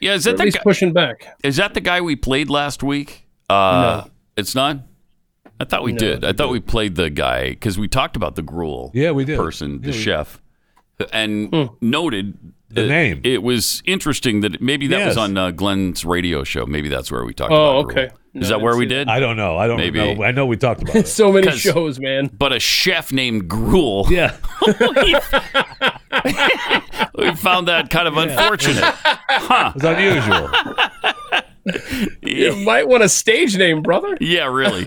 Yeah, is they're that at the guy, pushing back. is that the guy we played last week? Uh, No. it's not. I thought we No, did. I thought we played the guy because we talked about the gruel. Yeah, we did. Person, the Yeah, we- chef, and Hmm. noted The name. It was interesting that maybe that was on uh, Glenn's radio show. Maybe that's where we talked Oh, about. gruel. okay. Is No, that where we see did? I don't know. I don't Maybe. know. I know we talked about it. so many shows, man. But a chef named Gruel. Yeah. we found that kind of unfortunate. Huh. It's unusual. You might want a stage name, brother. Yeah, really.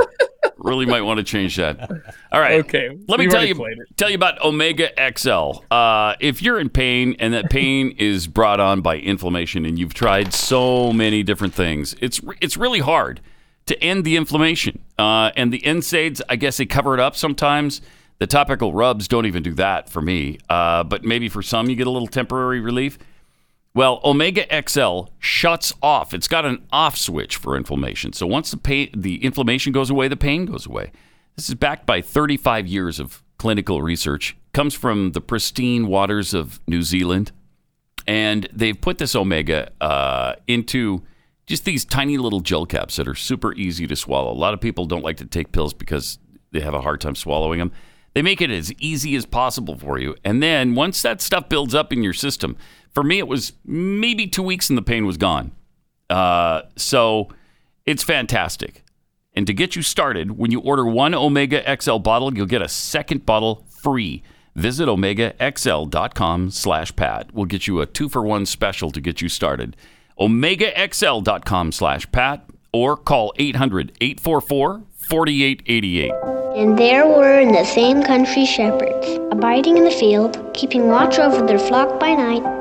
Really might want to change that. All right. Okay, Let me we've tell you tell you about Omega XL. Uh, if you're in pain and that pain is brought on by inflammation and you've tried so many different things, it's it's really hard to end the inflammation. Uh, and the NSAIDs, I guess they cover it up sometimes. The topical rubs don't even do that for me. Uh, but maybe for some you get a little temporary relief. Well, Omega XL shuts off. It's got an off switch for inflammation. So once the pain, the inflammation goes away, the pain goes away. This is backed by 35 years of clinical research. Comes from the pristine waters of New Zealand, and they've put this Omega uh, into just these tiny little gel caps that are super easy to swallow. A lot of people don't like to take pills because they have a hard time swallowing them. They make it as easy as possible for you. And then once that stuff builds up in your system, for me, it was maybe two weeks and the pain was gone. Uh, so it's fantastic. And to get you started, when you order one Omega XL bottle, you'll get a second bottle free. Visit omegaxl.com slash pat. We'll get you a two for one special to get you started. omegaxl.com slash pat or call 800 844 4888. And there were in the same country shepherds, abiding in the field, keeping watch over their flock by night.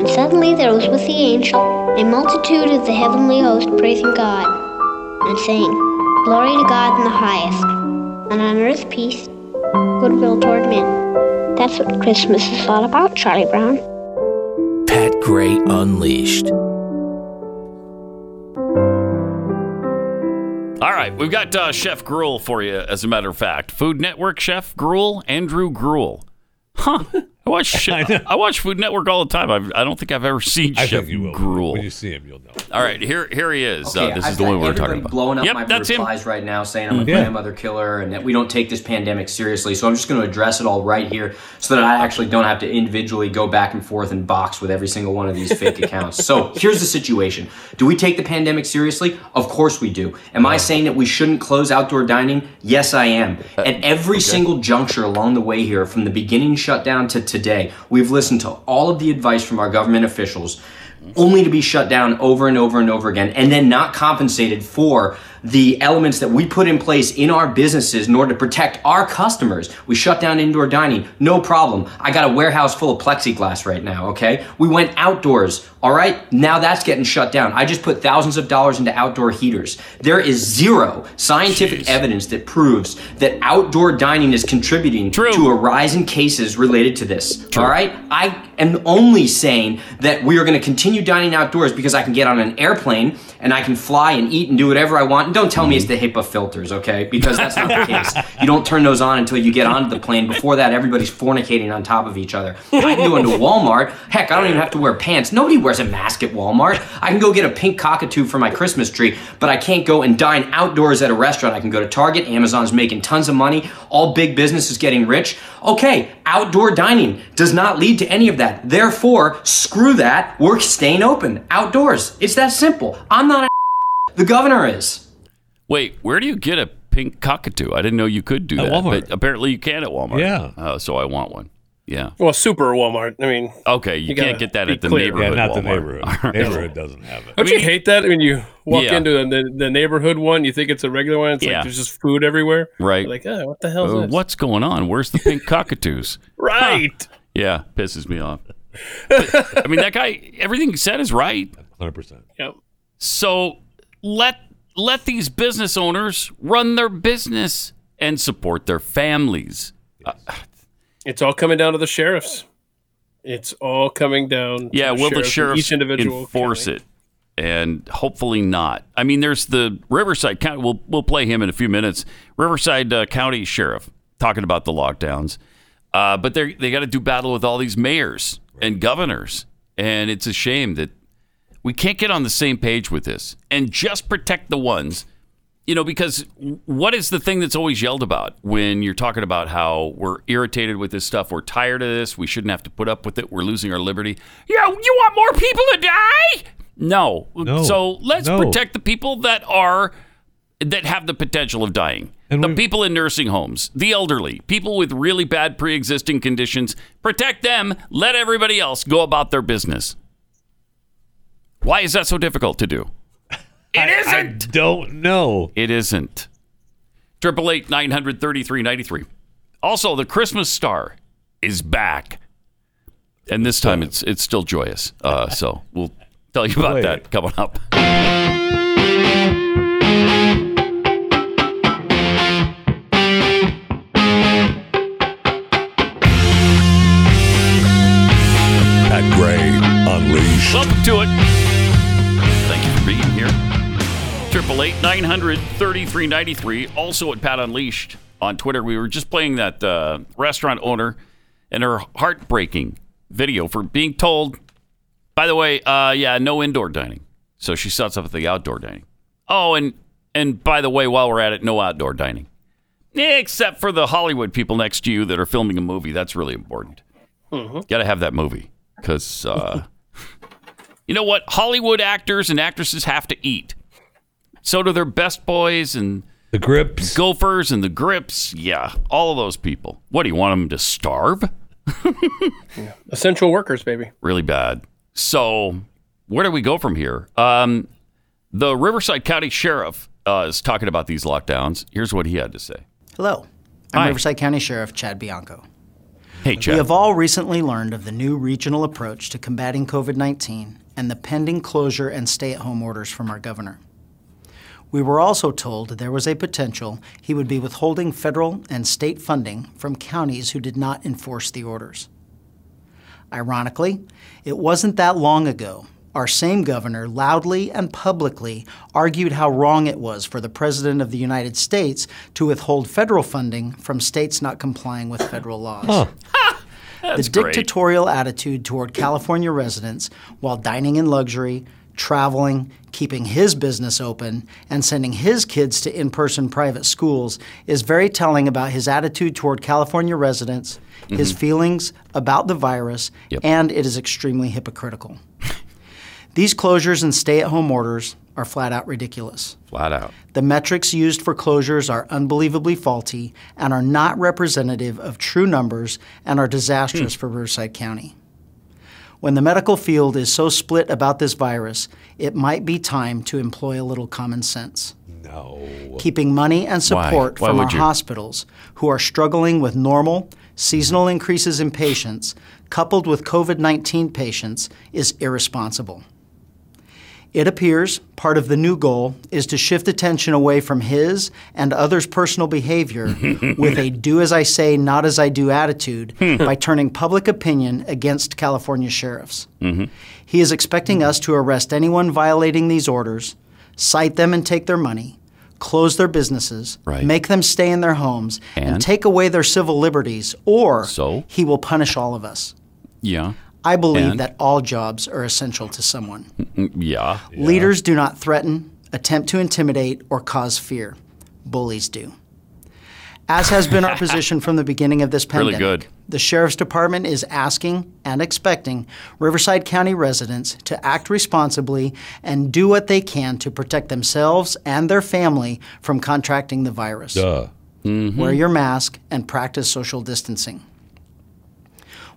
And suddenly there was with the angel a multitude of the heavenly host praising God, and saying, Glory to God in the highest, and on earth peace, goodwill toward men. That's what Christmas is all about, Charlie Brown. Pat Gray Unleashed. All right, we've got uh, Chef Gruel for you, as a matter of fact. Food Network Chef Gruel, Andrew Gruel. Huh. I watch, I, watch Food Network all the time. I've, I don't think I've ever seen I Chef think you will. Gruel. When you see him, you'll know. All right, here here he is. Okay, uh, this I've is the got one we we're talking about. blowing up yep, my that's him. replies right now, saying I'm a Mhm. Yeah. grandmother killer and that we don't take this pandemic seriously. So I'm just going to address it all right here, so that I actually don't have to individually go back and forth and box with every single one of these fake accounts. So here's the situation: Do we take the pandemic seriously? Of course we do. Am I saying that we shouldn't close outdoor dining? Yes, I am. At every single juncture along the way here, from the beginning shutdown to today, we've listened to all of the advice from our government officials only to be shut down over and over and over again and then not compensated for the elements that we put in place in our businesses in order to protect our customers. We shut down indoor dining, no problem. I got a warehouse full of plexiglass right now, okay? We went outdoors, all right? Now that's getting shut down. I just put thousands of dollars into outdoor heaters. There is zero scientific evidence that proves that outdoor dining is contributing to a rise in cases related to this, all right? I am only saying that we are going to continue dining outdoors because I can get on an airplane and I can fly and eat and do whatever I want. Don't tell me it's mm-hmm. the HEPA filters, okay? Because that's not the case. You don't turn those on until you get onto the plane. Before that, everybody's fornicating on top of each other. I can go into Walmart. Heck, I don't even have to wear pants. Nobody wears a mask at Walmart. I can go get a pink cockatoo for my Christmas tree, but I can't go and dine outdoors at a restaurant. I can go to Target. Amazon's making tons of money. All big business is getting rich. Okay, outdoor dining does not lead to any of that. Therefore, screw that. We're staying open outdoors. It's that simple. I'm not a the governor is. Wait, where do you get a pink cockatoo? I didn't know you could do At that. Walmart. But apparently you can at Walmart. Yeah. Uh, so I want one. Yeah. Well, super Walmart. I mean, Okay, you, gotta can't get that at the clear. neighborhood. Yeah, not the Walmart. neighborhood. Neighborhood doesn't have it. Don't you hate that when you walk Yeah. into the, the neighborhood one? You think it's a regular one. It's Yeah. like there's just food everywhere. Right. You're like, oh, what the hell is Uh, this? what's going on? Where's the pink cockatoos? Right. Yeah, pisses me off. But, I mean, that guy. Everything he said is right. Hundred percent. Yep. So let let these business owners run their business and support their families. Uh, It's all coming down to the sheriffs. It's all coming down. To yeah, the will the sheriffs sheriffs each individual enforce county. it? And hopefully not. I mean, there's the Riverside County. We'll we'll play him in a few minutes. Riverside uh, County Sheriff talking about the lockdowns, uh, but they they got to do battle with all these mayors and governors, and it's a shame that we can't get on the same page with this. And just protect the ones you know because what is the thing that's always yelled about when you're talking about how we're irritated with this stuff we're tired of this we shouldn't have to put up with it we're losing our liberty? Yeah you want more people to die? No, No. so let's No. protect the people that are that have the potential of dying. And the we- people in nursing homes the elderly people with really bad pre-existing conditions. Protect them. Let everybody else go about their business why is that so difficult to do it isn't I Don't know. it isn't. Triple eight nine hundred thirty three ninety three. Also, the Christmas star is back, and this time it's it's still joyous. Uh, so we'll tell you about Wait. that coming up. Pat Gray Unleashed. Welcome to it. triple eight nine hundred thirty three ninety three. Also at Pat Unleashed on Twitter. We were just playing that uh, restaurant owner and her heartbreaking video for being told, by the way, uh, yeah, no indoor dining. So she sets up at the outdoor dining. Oh, and and by the way, while we're at it, no outdoor dining. Except for the Hollywood people next to you that are filming a movie. That's really important. Mm-hmm. Got to have that movie because uh, you know what? Hollywood actors and actresses have to eat. So do their best boys and The grips. gophers and the grips. Yeah, all of those people. What do you want them to starve? Essential workers, baby. Really bad. So where do we go from here? Um, the Riverside County Sheriff uh, is talking about these lockdowns. Here's what he had to say. Hello, I'm Hi. Riverside County Sheriff Chad Bianco. Hey, Chad. We have all recently learned of the new regional approach to combating COVID 19 and the pending closure and stay at home orders from our governor. We were also told there was a potential he would be withholding federal and state funding from counties who did not enforce the orders. Ironically, it wasn't that long ago our same governor loudly and publicly argued how wrong it was for the President of the United States to withhold federal funding from states not complying with federal laws. That's the great. dictatorial attitude toward California residents while dining in luxury, traveling, keeping his business open, and sending his kids to in person private schools is very telling about his attitude toward California residents, his Mhm. feelings about the virus, Yep. and it is extremely hypocritical. These closures and stay at home orders are flat out ridiculous. Flat out. The metrics used for closures are unbelievably faulty and are not representative of true numbers and are disastrous for Riverside County. When the medical field is so split about this virus, it might be time to employ a little common sense. No. keeping money and support Why from our you? hospitals who are struggling with normal, seasonal increases in patients, coupled with COVID 19 patients, is irresponsible. It appears part of the new goal is to shift attention away from his and others' personal behavior with a do as I say, not as I do attitude by turning public opinion against California sheriffs. Mm-hmm. He is expecting us to arrest anyone violating these orders, cite them and take their money, close their businesses, Right. make them stay in their homes, and, And? take away their civil liberties, or So? he will punish all of us. Yeah. I believe And? that all jobs are essential to someone. Mm, Yeah. Leaders do not threaten, attempt to intimidate, or cause fear. Bullies do. As has been our position from the beginning of this Really pandemic, good. the Sheriff's Department is asking and expecting Riverside County residents to act responsibly and do what they can to protect themselves and their family from contracting the virus. Duh. Wear your mask and practice social distancing.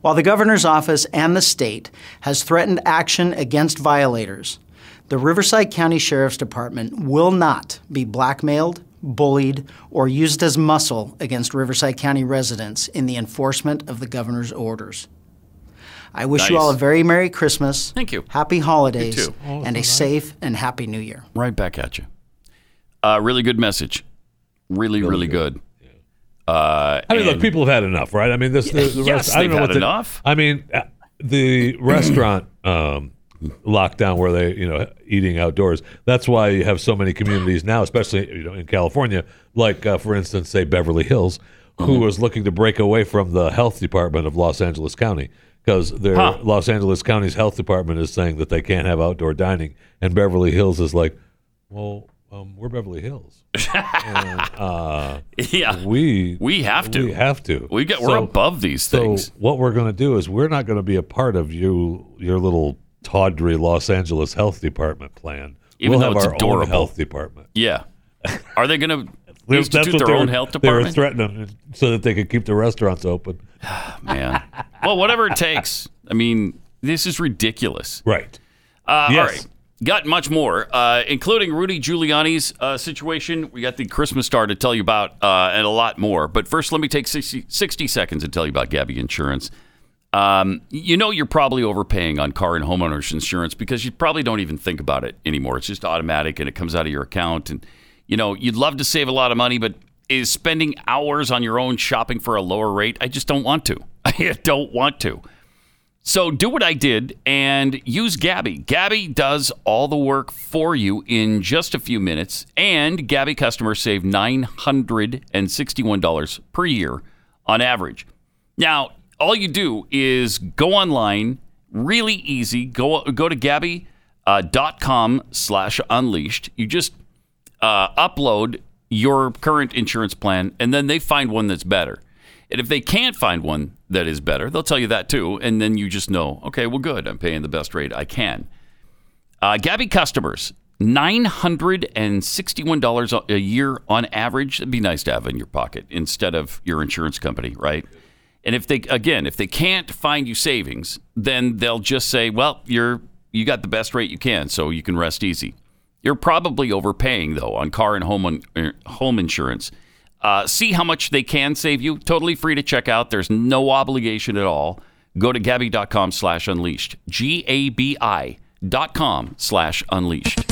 While the governor's office and the state has threatened action against violators, the Riverside County Sheriff's Department will not be blackmailed, bullied, or used as muscle against Riverside County residents in the enforcement of the governor's orders. I wish you all a very Merry Christmas. Thank you. Happy holidays. too. and a safe and happy New Year. Right back at you. Uh, really good message. Really, really, good. Uh, I mean, look, people have had enough, right? I mean, this. The, the Yes, rest, I don't know what the- enough. I mean, uh, the restaurant um, lockdown where they, you know, eating outdoors. That's why you have so many communities now, especially you know in California, like uh, for instance, say Beverly Hills, who Mm-hmm. was looking to break away from the health department of Los Angeles County because their Huh. Los Angeles County's health department is saying that they can't have outdoor dining, and Beverly Hills is like, well. Um, we're Beverly Hills. and, uh, Yeah. we We have to. We have to. We get- we're above these things. so what we're going to do is we're not going to be a part of you your little tawdry Los Angeles Health Department plan. Even we'll though have it's our adorable. own health department. Yeah. Are they going to institute their own were- health They were threatening so that they could keep the restaurants open. Man. well, whatever it takes. I mean, this is ridiculous. Right. Uh, Yes. All right. Got much more, uh, including Rudy Giuliani's uh, situation. We got the Christmas star to tell you about uh, and a lot more. But first, let me take 60, 60 seconds and tell you about Gabi Insurance. Um, you know you're probably overpaying on car and homeowners insurance because you probably don't even think about it anymore. It's just automatic and it comes out of your account. And you know you'd love to save a lot of money, but is spending hours on your own shopping for a lower rate? I just don't want to. I don't want to. So do what I did and use Gabi. Gabi does all the work for you in just a few minutes, and Gabi customers save $961 per year on average. Now, all you do is go online, really easy. Go go to Gabi.com slash unleashed. You just uh, upload your current insurance plan, and then they find one that's better. And if they can't find one that is better, they'll tell you that too. And then you just know, okay, well, good. I'm paying the best rate I can. Uh, Gabi customers, $961 a year on average. It'd be nice to have in your pocket instead of your insurance company, right? And if they, again, if they can't find you savings, then they'll just say, well, you're, you got the best rate you can, so you can rest easy. You're probably overpaying though on car and home uh, home insurance. Uh, see how much they can save you. Totally free to check out. There's no obligation at all. Go to Gabi.com slash unleashed. G A B I dot com slash unleashed.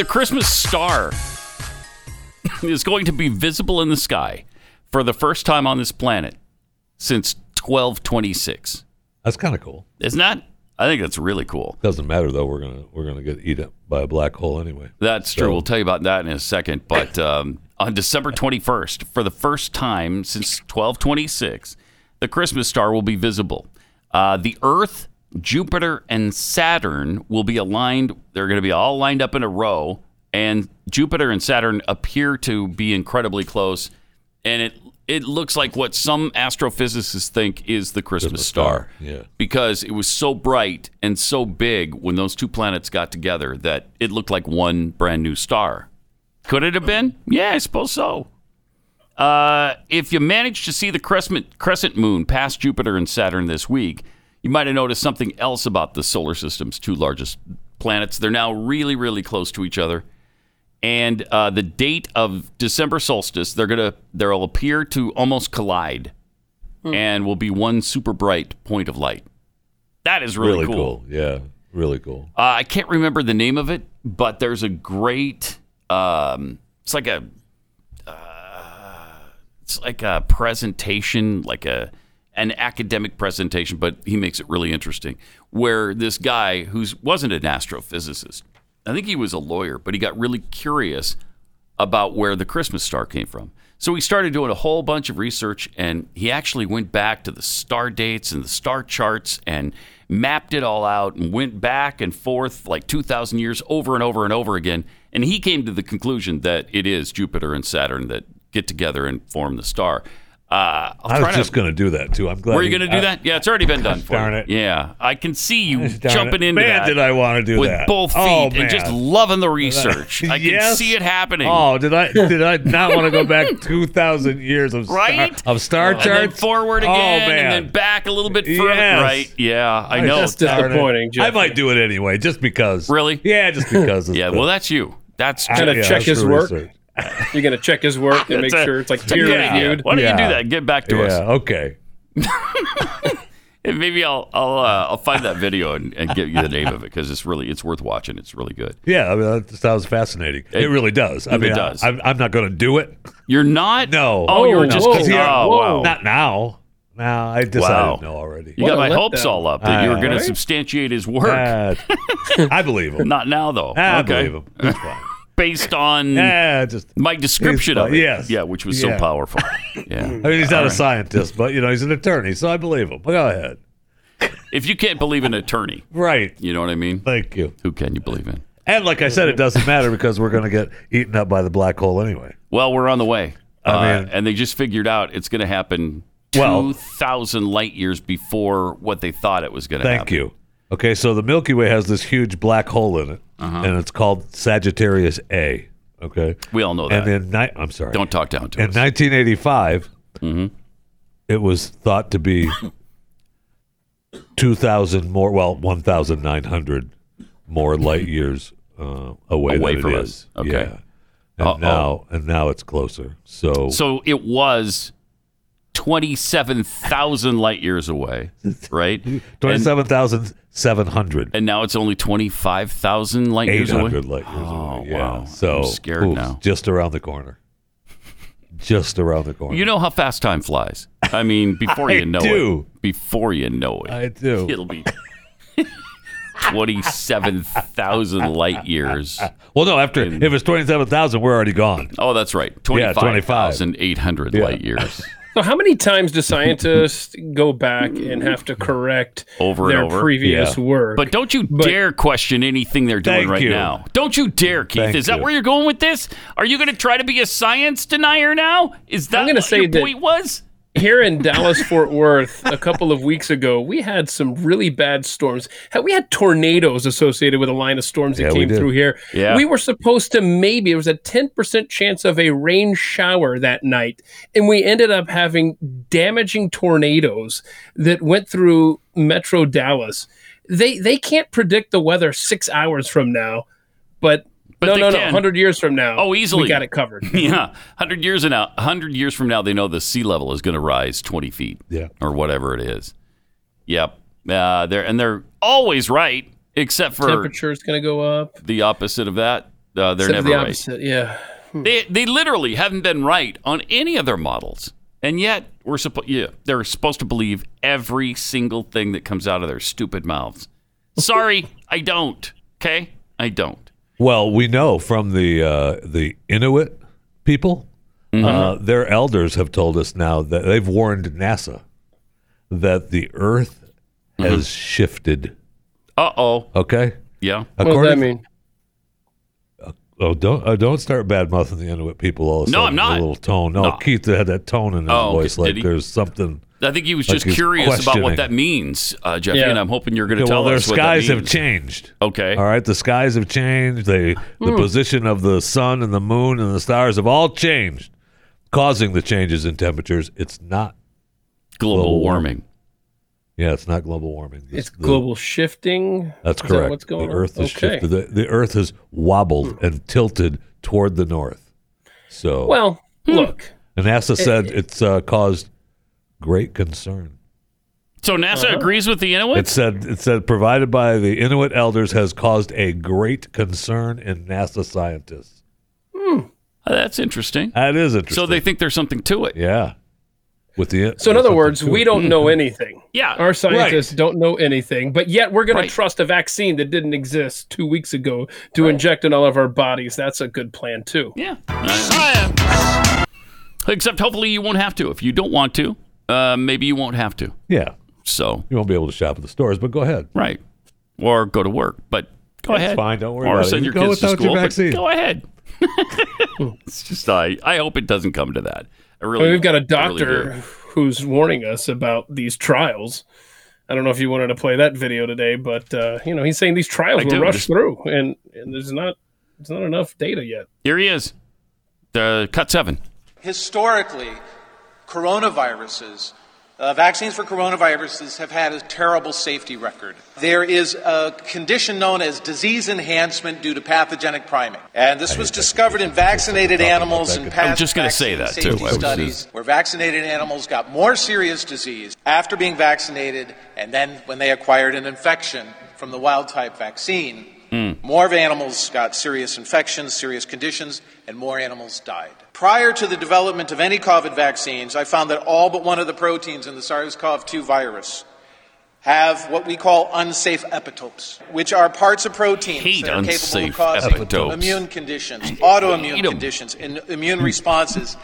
The Christmas star is going to be visible in the sky for the first time on this planet since 1226. That's kind of cool. Isn't that? I think that's really cool. Doesn't matter though. We're gonna we're gonna get eaten up by a black hole anyway. That's true. So- We'll tell you about that in a second. But um, on December 21st, for the first time since 1226, the Christmas star will be visible. Uh, the Earth, Jupiter, and Saturn will be aligned. They're going to be all lined up in a row and Jupiter and Saturn appear to be incredibly close, and it it looks like what some astrophysicists think is the Christmas, star. Yeah. Because it was so bright and so big when those two planets got together that it looked like one brand new star. Could it have been? Yeah, I suppose so. Uh, if you managed to see the crescent, crescent moon past Jupiter and Saturn this week, you might have noticed something else about the solar system's two largest planets. They're now really, really close to each other. And uh, the date of December solstice, they're gonna they'll appear to almost collide, and will be one super bright point of light. That is really, Really cool. Yeah. Really cool. uh, I can't remember the name of it, but there's a great. Um, it's like a. Uh, it's like a presentation, like a an academic presentation, but he makes it really interesting. Where this guy who wasn't an astrophysicist, I think he was a lawyer, but he got really curious about where the Christmas star came from. So he started doing a whole bunch of research and he actually went back to the star dates and the star charts and mapped it all out and went back and forth like 2,000 years over and over and over again. And he came to the conclusion that it is Jupiter and Saturn that get together and form the star. Uh, I was to- just going to do that too. I'm glad. were you going to do I- that? Yeah, it's already been done for Darn you. it. Yeah, I can see you jumping it. into Man, that. did I want to do with that. both feet Oh, and just loving the research. I can Yes. see it happening. Oh, did I did I not want to go back two thousand years of Right? star, of star and charts? then forward Oh, again, man. and then back a little bit further. Yes. Right? Yeah, I know. just- darn it. I might do it anyway, just because. Really? Yeah, just because. yeah. Well, that's you. That's I- Gonna yeah, check his work. research. You're gonna check his work and make a- sure it's like peer Yeah. reviewed. Why don't you do that? Get back to us. Yeah. Okay. And maybe I'll I'll uh, I'll find that video and, and give you the name of it because it's really it's worth watching. It's really good. Yeah, I mean, that sounds fascinating. It, It- really does. I it mean, does. I, am I'm not going to do it. You're not. No. Oh, you were No, just. 'cause he- oh, wow. Not now. No, I decided Wow. no already. You What got my hopes letdown. all up that you were going to right? substantiate his work. Uh, I believe him. Not now, though. I okay. believe him. It's fine. Based on Yeah, just. my description of it. Yes. Yeah, which was so powerful. Yeah. I mean, he's not All a right. scientist, but you know, he's an attorney, so I believe him. Go ahead. If you can't believe an attorney, Right. you know what I mean? Thank you. Who can you believe in? And like I said, it doesn't matter because we're going to get eaten up by the black hole anyway. Well, we're on the way. I Uh, mean- and they just figured out it's going to happen Well- 2,000 light years before what they thought it was going to happen. Thank you. Okay, so the Milky Way has this huge black hole in it, Uh-huh. and it's called Sagittarius A. Okay, We all know that. and then, ni- I'm sorry, Don't talk down to in us. 1985, Mhm. it was thought to be 2,000 more, well, 1,900 more light years uh, away, Away than from it us. Okay. Yeah. And Uh-oh. now, and now it's closer. So, So it was 27,000 light years away, right? 27,700. And, now it's only 25,000 light years away? 800 light years Oh, away. Yeah. wow. So I'm scared now. Just around the corner. Just around the corner. You know how fast time flies. I mean, before I you know do. it. Before you know it. I do. It'll be 27,000 light years. Well, no. After if it's twenty-seven thousand, we're already gone. Oh, that's right. Yeah, 25. 25,800 Yeah. light years. So how many times do scientists go back and have to correct Over and their over? previous Yeah. work? But don't you But- dare question anything they're doing right you. now. Don't you dare, Keith. Thank Is that you. where you're going with this? Are you going to try to be a science denier now? Is that I'm gonna what say your that- point was? Here in Dallas Fort Worth a couple of weeks ago, we had some really bad storms. We had tornadoes associated with a line of storms that Yeah, came through here. Yeah. We were supposed to maybe there was a 10% chance of a rain shower that night, and we ended up having damaging tornadoes that went through Metro Dallas. They they can't predict the weather 6 hours from now, but, But no, they no, no, 100 years from now. Oh, easily. We got it covered. Yeah, hundred years and now, hundred years from now, they know the sea level is going to rise twenty feet, Yeah. or whatever it is. Yep, uh, they're and they're always right, except for Temperature's going to go up. the opposite of that. Uh, they're Instead of never the right. opposite, yeah. They they literally haven't been right on any of their models, and yet we're supposed yeah they're supposed to believe every single thing that comes out of their stupid mouths. Sorry, I don't. Okay, I don't. Well, we know from the uh, the Inuit people, Mm-hmm. uh, their elders have told us now that they've warned NASA that the Earth Mm-hmm. has shifted. Uh oh. Okay, Yeah. What does that mean? Oh, don't uh, don't start bad mouthing the Inuit people all of a No, sudden. I'm not. A little tone. No, No. Keith had that tone in his Oh, voice, like there's something. I think he was like just curious about what that means, uh, Jeffy, Yeah. and I'm hoping you're going to Okay, tell well, their us what that skies have changed. Okay. All right, the skies have changed. They, the Hmm. position of the sun and the moon and the stars have all changed, causing the changes in temperatures. It's not Global warming. Yeah, it's not global warming. It's the- global shifting. That's Is correct. That what's going the on? Earth has okay. shifted. The, the Earth has wobbled and tilted toward the north. So Well, look. and NASA it- said it's uh, caused great concern. So NASA Uh-huh. agrees with the Inuit? It said it said provided by the Inuit elders has caused a great concern in NASA scientists. Uh, That's interesting. That is interesting. So they think there's something to it. yeah. With the So in other words, we don't know anything. Yeah. Our scientists don't know anything, but yet we're going Right. to trust a vaccine that didn't exist two weeks ago to inject in all of our bodies. That's a good plan too. Yeah. Except hopefully you won't have to. If you don't want to, uh, maybe you won't have to. Yeah. So you won't be able to shop at the stores, but go ahead. Right. Or go to work. But go That's ahead. fine, don't worry or about it. send You your go kids to without your school. but vaccine. Go ahead. it's just I, I hope it doesn't come to that. I I really mean, we've got a I really doctor do. who's warning us about these trials. I don't know if you wanted to play that video today, but uh, you know he's saying these trials I will do. rush Just- through, and, and there's not there's not enough data yet. Here he is. The cut seven. Historically, coronaviruses, uh, vaccines for coronaviruses have had a terrible safety record. There is a condition known as disease enhancement due to pathogenic priming. And this was discovered in vaccinated animals in past I'm just gonna say that, too. safety studies where vaccinated animals got more serious disease after being vaccinated and then when they acquired an infection from the wild type vaccine. Hmm. More of animals got serious infections, serious conditions, and more animals died. Prior to the development of any COVID vaccines, I found that all but one of the proteins in the SARS CoV 2 virus have what we call unsafe epitopes, which are parts of proteins Hate that are capable of causing epitopes. immune conditions, autoimmune conditions, and immune responses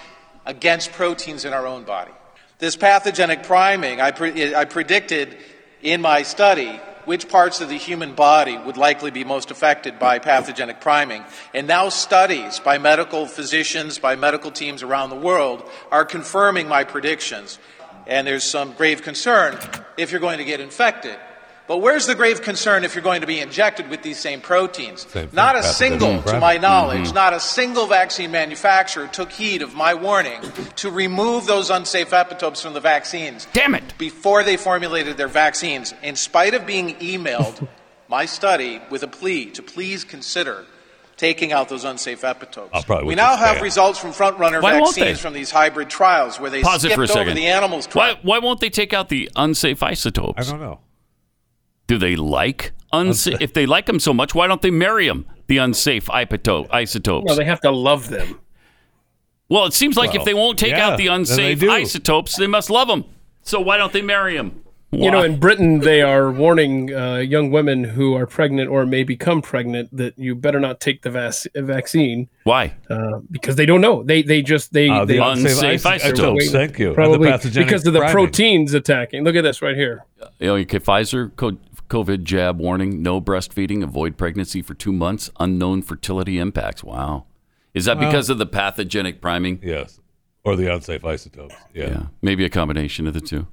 against proteins in our own body. This pathogenic priming, I, pre- I predicted in my study which parts of the human body would likely be most affected by pathogenic priming. And now studies by medical physicians, by medical teams around the world are confirming my predictions. And there's some grave concern if you're going to get infected. But where's the grave concern if you're going to be injected with these same proteins? Same Not a pathogenic single, to my knowledge, Mhm. not a single vaccine manufacturer took heed of my warning to remove those unsafe epitopes from the vaccines. Damn it! Before they formulated their vaccines, in spite of being emailed my study with a plea to please consider taking out those unsafe epitopes. We now have spam. results from frontrunner Why vaccines from these hybrid trials where they Pause it skipped for a over second. the animals trial. Why, why won't they take out the unsafe isotopes? I don't know. Do they like unsafe? if they like them so much, why don't they marry them? The unsafe isotope, isotopes. Well, they have to love them. Well, it seems like Well, if they won't take yeah, out the then they unsafe isotopes, they must love them. So why don't they marry them? You know, in Britain, they are warning uh, young women who are pregnant or may become pregnant that you better not take the vac- vaccine why? uh, because they don't know. They they just they, Uh, the they unsafe Unsafe isotopes. isotopes. Thank you. And the probably because of the priming. proteins attacking. Look at this right here. You know, okay, Pfizer co- COVID jab warning: no breastfeeding, avoid pregnancy for two months, unknown fertility impacts. Wow, is that Well- because of the pathogenic priming? Yes. Or the unsafe isotopes. Yeah. Yeah, maybe a combination of the two.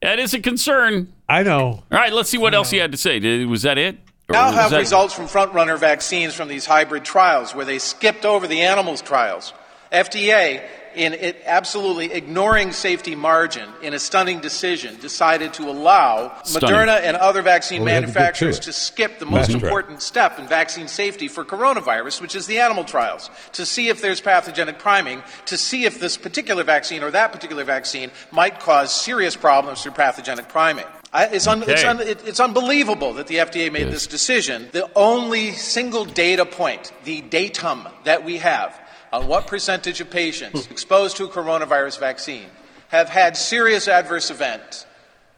That is a concern. I know. All right, let's see what else he had to say. Did, was that it? Or now have that- results from frontrunner vaccines from these hybrid trials where they skipped over the animals trials. FDA, in it absolutely ignoring safety margin in a stunning decision, decided to allow Stunning. Moderna and other vaccine Well, they had to to manufacturers to skip the most Fast track. important step in vaccine safety for coronavirus, which is the animal trials, to see if there's pathogenic priming, to see if this particular vaccine or that particular vaccine might cause serious problems through pathogenic priming. I, it's, un, it's, un, it, it's unbelievable that the FDA made Yes. this decision. The only single data point, the datum that we have on what percentage of patients exposed to a coronavirus vaccine have had serious adverse events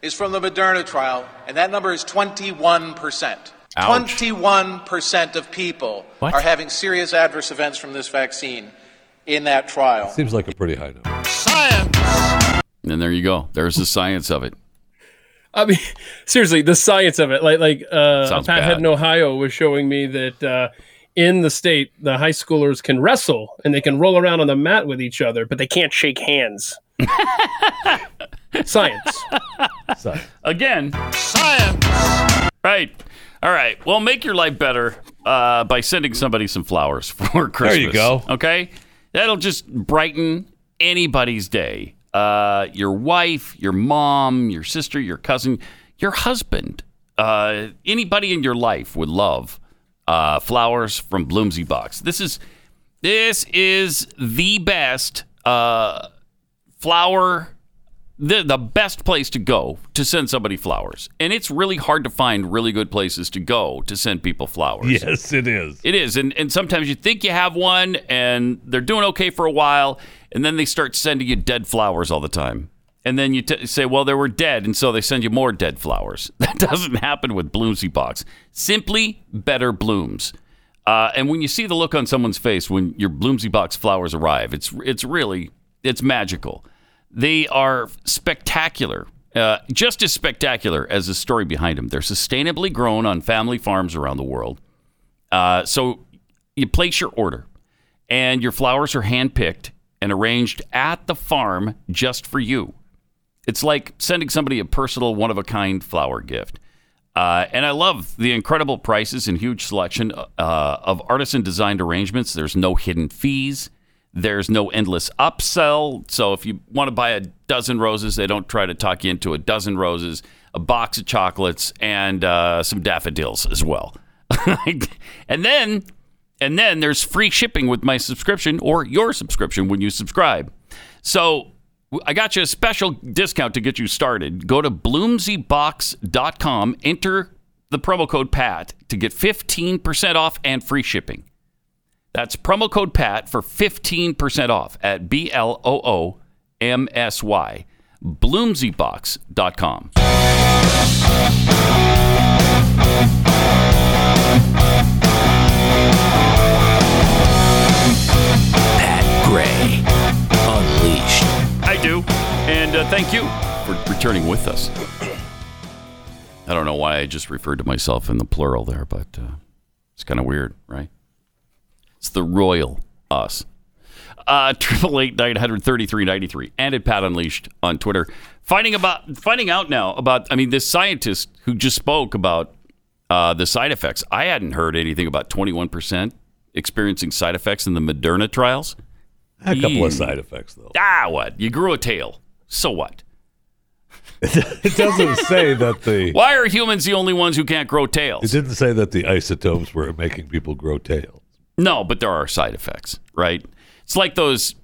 is from the Moderna trial, and that number is 21%. Ouch. 21% of people What? are having serious adverse events from this vaccine in that trial. Seems like a pretty high number. Science! And there you go. There's the science of it. I mean, seriously, the science of it. Like like uh, Sounds Pat bad. Head in Ohio was showing me that uh, in the state, the high schoolers can wrestle and they can roll around on the mat with each other, but they can't shake hands. Science. Again, science. Right. All right. Well, make your life better uh, by sending somebody some flowers for Christmas. There you go. Okay. That'll just brighten anybody's day. Uh, your wife, your mom, your sister, your cousin, your husband, uh, anybody in your life would love uh, flowers from Bloomsy Box. This is this is the best uh, flower the, the best place to go to send somebody flowers. And it's really hard to find really good places to go to send people flowers. Yes, it is. It is. And, and sometimes you think you have one and they're doing okay for a while. And then they start sending you dead flowers all the time. And then you t- say, well, they were dead. And so they send you more dead flowers. That doesn't happen with Bloomsy Box. Simply better blooms. Uh, and when you see the look on someone's face when your Bloomsy Box flowers arrive, it's, it's really, it's magical. They are spectacular, uh, just as spectacular as the story behind them. They're sustainably grown on family farms around the world. Uh, so you place your order, and your flowers are handpicked and arranged at the farm just for you. It's like sending somebody a personal, one of a kind flower gift. Uh, and I love the incredible prices and huge selection uh, of artisan designed arrangements. There's no hidden fees. There's no endless upsell. So if you want to buy a dozen roses, they don't try to talk you into a dozen roses, a box of chocolates, and uh, some daffodils as well. and then, and then there's free shipping with my subscription or your subscription when you subscribe. So I got you a special discount to get you started. Go to bloomsybox.com, enter the promo code PAT to get 15% off and free shipping. That's promo code PAT for 15% off at B L O O M S Y. Bloomsybox.com. Pat Gray. And uh, thank you for returning with us. I don't know why I just referred to myself in the plural there, but uh, it's kind of weird, right? It's the royal us. Uh, Triple eight nine hundred thirty three ninety three, and at Pat Unleashed on Twitter. Finding about finding out now about. I mean, this scientist who just spoke about uh, the side effects. I hadn't heard anything about twenty one percent experiencing side effects in the Moderna trials. A couple of side effects, though. Ah, what? You grew a tail. So what? It doesn't say that the. Why are humans the only ones who can't grow tails? It didn't say that the isotopes were making people grow tails. No, but there are side effects, right? It's like those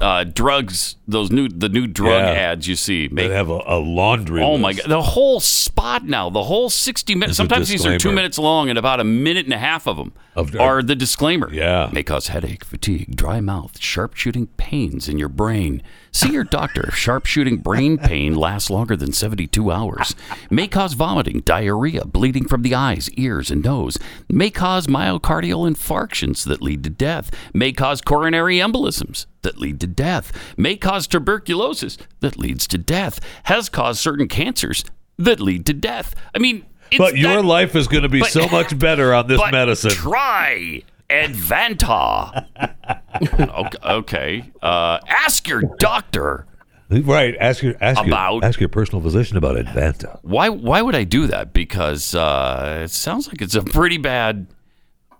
uh, drugs, those new the new drug Yeah. ads you see. They have a, a laundry. Oh my god, the whole spot now, the whole sixty minutes. Sometimes these are two minutes long, and about a minute and a half of them Of- are the disclaimer. Yeah. may cause headache, fatigue, dry mouth, sharp shooting pains in your brain. See your doctor. if Sharp shooting brain pain lasts longer than seventy two hours. May cause vomiting, diarrhea, bleeding from the eyes, ears, and nose. May cause myocardial infarctions that lead to death. May cause coronary embolisms that lead to death. May cause tuberculosis that leads to death. Has caused certain cancers that lead to death. I mean, it's But your that- life is going to be but- so much better on this medicine. Try Advanta. okay. okay. Uh, ask your doctor. Right. Ask your ask About- your, ask your personal physician about Advanta. Why? Why would I do that? Because uh, it sounds like it's a pretty bad.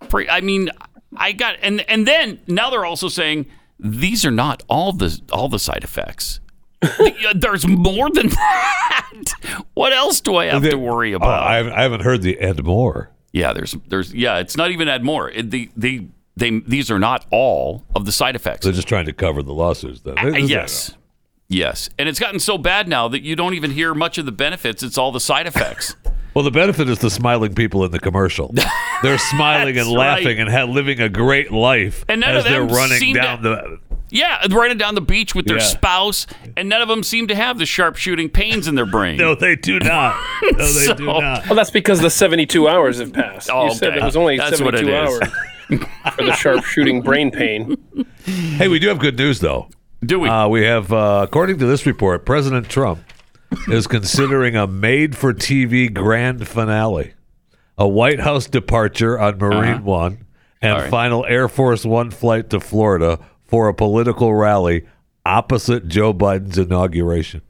Pre- I mean, I got and and then now they're also saying these are not all the all the side effects. There's more than that. What else do I have to worry Oh, about? I, haven't, I haven't heard the and more. Yeah, there's there's yeah, it's not even add more. It, the they they these are not all of the side effects. They're just trying to cover the lawsuits. Then. Uh, yes. Yes. And it's gotten so bad now that you don't even hear much of the benefits. It's all the side effects. Well, the benefit is the smiling people in the commercial. They're smiling and laughing right. and ha- living a great life And as they're running down to- the. Yeah, running down the beach with their Yeah. spouse, and none of them seem to have the sharp shooting pains in their brain. No, they do not. No, they So- do not. Well, that's because the 72 hours have passed. Oh, you said okay. it was only That's what it 72 hours for the sharp shooting brain pain. Hey, we do have good news, though. Do we? Uh, we have, uh, according to this report, President Trump is considering a made-for-TV grand finale, a White House departure on Marine Uh-huh. One, and All right. final Air Force One flight to Florida for a political rally opposite Joe Biden's inauguration.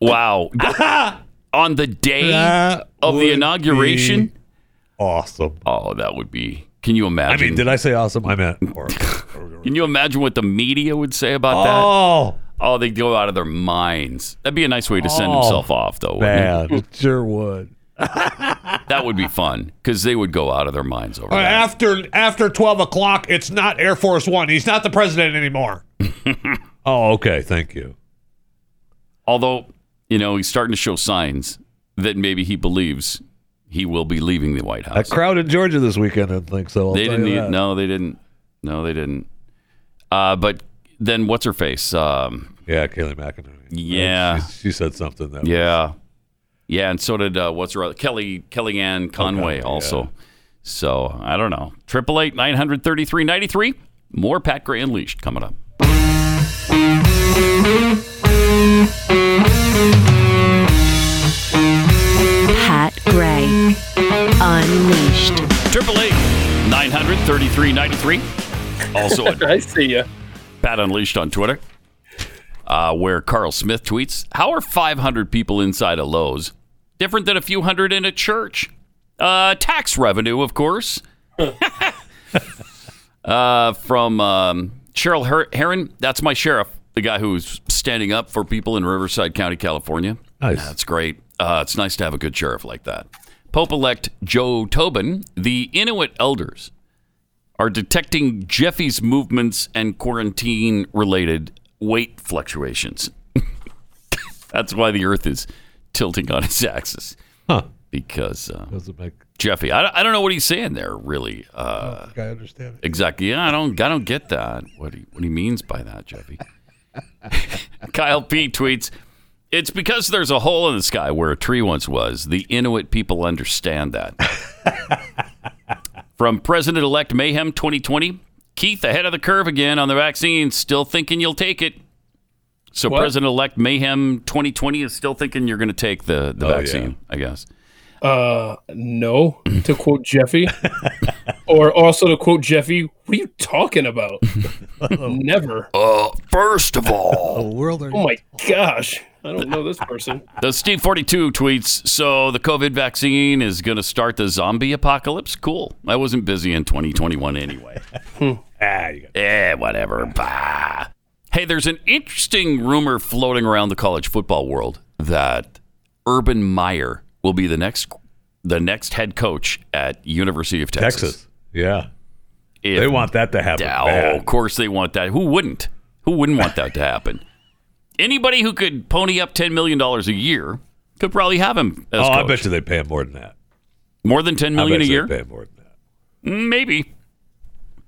Wow. On the day That of the inauguration? Awesome. Oh, that would be. Can you imagine? I mean, did I say awesome? I meant. Can you imagine what the media would say about that? Oh, Oh, they'd go out of their minds. That'd be a nice way to send Oh, himself off, though. wouldn't bad. It sure would. It? That would be fun because they would go out of their minds over Uh, that. after after twelve o'clock, it's not Air Force One. He's not the president anymore. oh, okay. Thank you. Although, you know, he's starting to show signs that maybe he believes he will be leaving the White House. A crowd in Georgia this weekend didn't think so. I'll they didn't. Need, no, they didn't. No, they didn't. Uh, but then what's her face? Um, Yeah, Kayleigh McEnany. Yeah. she, she said something that. yeah, yeah, and so did uh, what's her other Kelly Kellyanne Conway Conway, also. So I don't know. Triple eight nine hundred thirty three ninety three. More Pat Gray Unleashed coming up. Pat Gray Unleashed. Triple eight nine hundred thirty three ninety three. Also at I see you. Pat Unleashed on Twitter, uh, where Carl Smith tweets, How are 500 people inside a Lowe's different than a few hundred in a church? Uh, tax revenue, of course. uh, from um, Cheryl Her- Heron, that's my sheriff, the guy who's standing up for people in Riverside County, California. Nice. That's great. Uh, it's nice to have a good sheriff like that. Pope elect Joe Tobin, the Inuit elders are detecting Jeffy's movements and quarantine related weight fluctuations. That's why the Earth is tilting on its axis. Huh. Because uh, Doesn't make. Jeffy, I, I don't know what he's saying there, really. Uh, I understand it. exactly. Yeah, I don't, I don't get that. What he, what he means by that, Jeffy. Kyle P tweets, "It's because there's a hole in the sky where a tree once was. The Inuit people understand that." From President-elect Mayhem 2020, Keith ahead of the curve again on the vaccine. Still thinking you'll take it. So What? President-elect Mayhem 2020 is still thinking you're going to take the the Oh, yeah. vaccine. I guess. Uh, no, to quote Jeffy, or also to quote Jeffy, what are you talking about? Never. Uh, first of all, the world Oh my gosh, I don't know this person. The Steve 42 tweets, so the COVID vaccine is going to start the zombie apocalypse? Cool. I wasn't busy in 2021 anyway. Ah, you got eh, whatever. Bah. Hey, there's an interesting rumor floating around the college football world that Urban Meyer will be the next the next head coach at University of Texas. Texas. Yeah. If- They want that to happen. Oh, bad. of course they want that. Who wouldn't? Who wouldn't want that to happen? Anybody who could pony up $10 million a year could probably have him as Oh, I bet you they pay him more than that. More than ten million I a year? Pay him more than that. Maybe.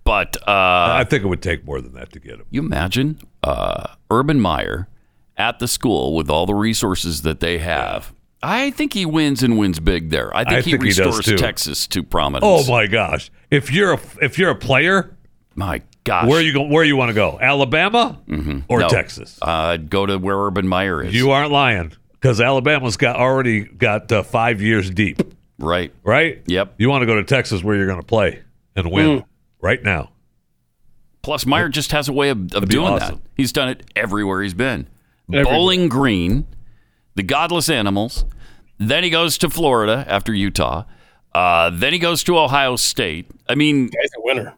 But uh, I think it would take more than that to get him. you imagine uh, Urban Meyer at the school with all the resources that they have. I think he wins and wins big there. I think I he think he does, restores too. Texas to prominence. Oh my gosh! If you're a if you're a player, my gosh. where you go? Where you want to go? Alabama or Mm-hmm. No. Texas? Uh, I'd go to where Urban Meyer is. You aren't lying because Alabama's got already got uh, five years deep, right. right? Yep. You want to go to Texas where you're going to play and win Mm. Right now. Plus, Meyer just has a way of, of doing awesome. that. He's done it everywhere he's been. Everywhere. Bowling Green, the Godless Animals. Then he goes to Florida after Utah. Uh, then he goes to Ohio State. I mean, Guy's a winner.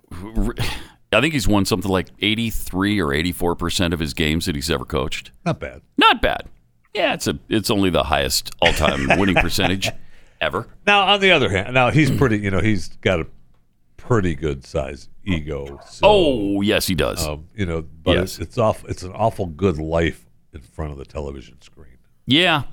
I think he's won something like 83 or 84 percent of his games that he's ever coached. Not bad. Not bad. Yeah, it's a it's only the highest all time winning percentage ever. Now, on the other hand, now he's pretty. You know, he's got a pretty good size ego. So, Oh yes, he does. um, you know, but Yes. it's, it's off. It's an awful good life in front of the television screen. yeah,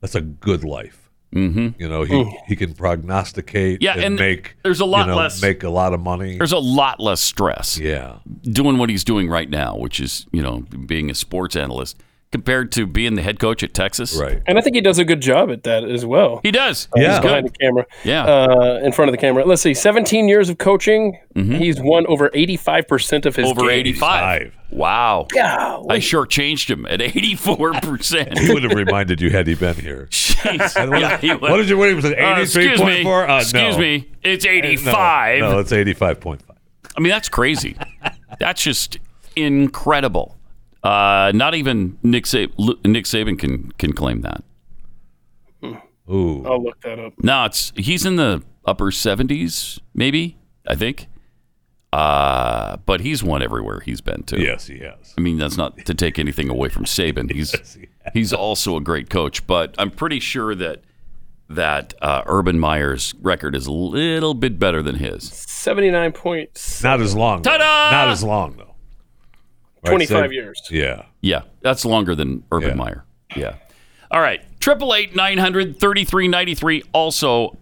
That's a good life. Mm-hmm. You know, he he can prognosticate. Yeah, and, and make there's a lot you know, less- make a lot of money. there's a lot less stress. Yeah, doing what he's doing right now, which is you know being a sports analyst compared to being the head coach at Texas. Right. And I think he does a good job at that as well. He does. Uh, Yeah. he's behind the camera. Yeah. Uh, in front of the camera. Let's see, 17 years of coaching. He's won over 85% of his Mm-hmm. Over games. 85. Wow. Golly. I shortchanged him at 84%. He would have reminded you had he been here. Jeez. What- Yeah, he what did you- what was it, Uh, excuse me. 83.4? Uh, excuse no. me. It's No, 85. No, it's 85.5. I mean, that's crazy. that's just incredible. Uh, not even Nick, Sab- Nick Saban can can claim that. Ooh. I'll look that up. No, it's he's in the upper 70s, maybe, I think. Uh, but he's won everywhere he's been to. Yes, he has. I mean, that's not to take anything away from Saban. He's he's also a great coach, but I'm pretty sure that that uh, Urban Meyer's record is a little bit better than his. 79 points. Not as long. though. Ta-da! Not as long, though. Right, 25 so- years. Yeah. Yeah, that's longer than Urban Meyer. Yeah. All right. Triple eight nine hundred thirty three ninety three. Also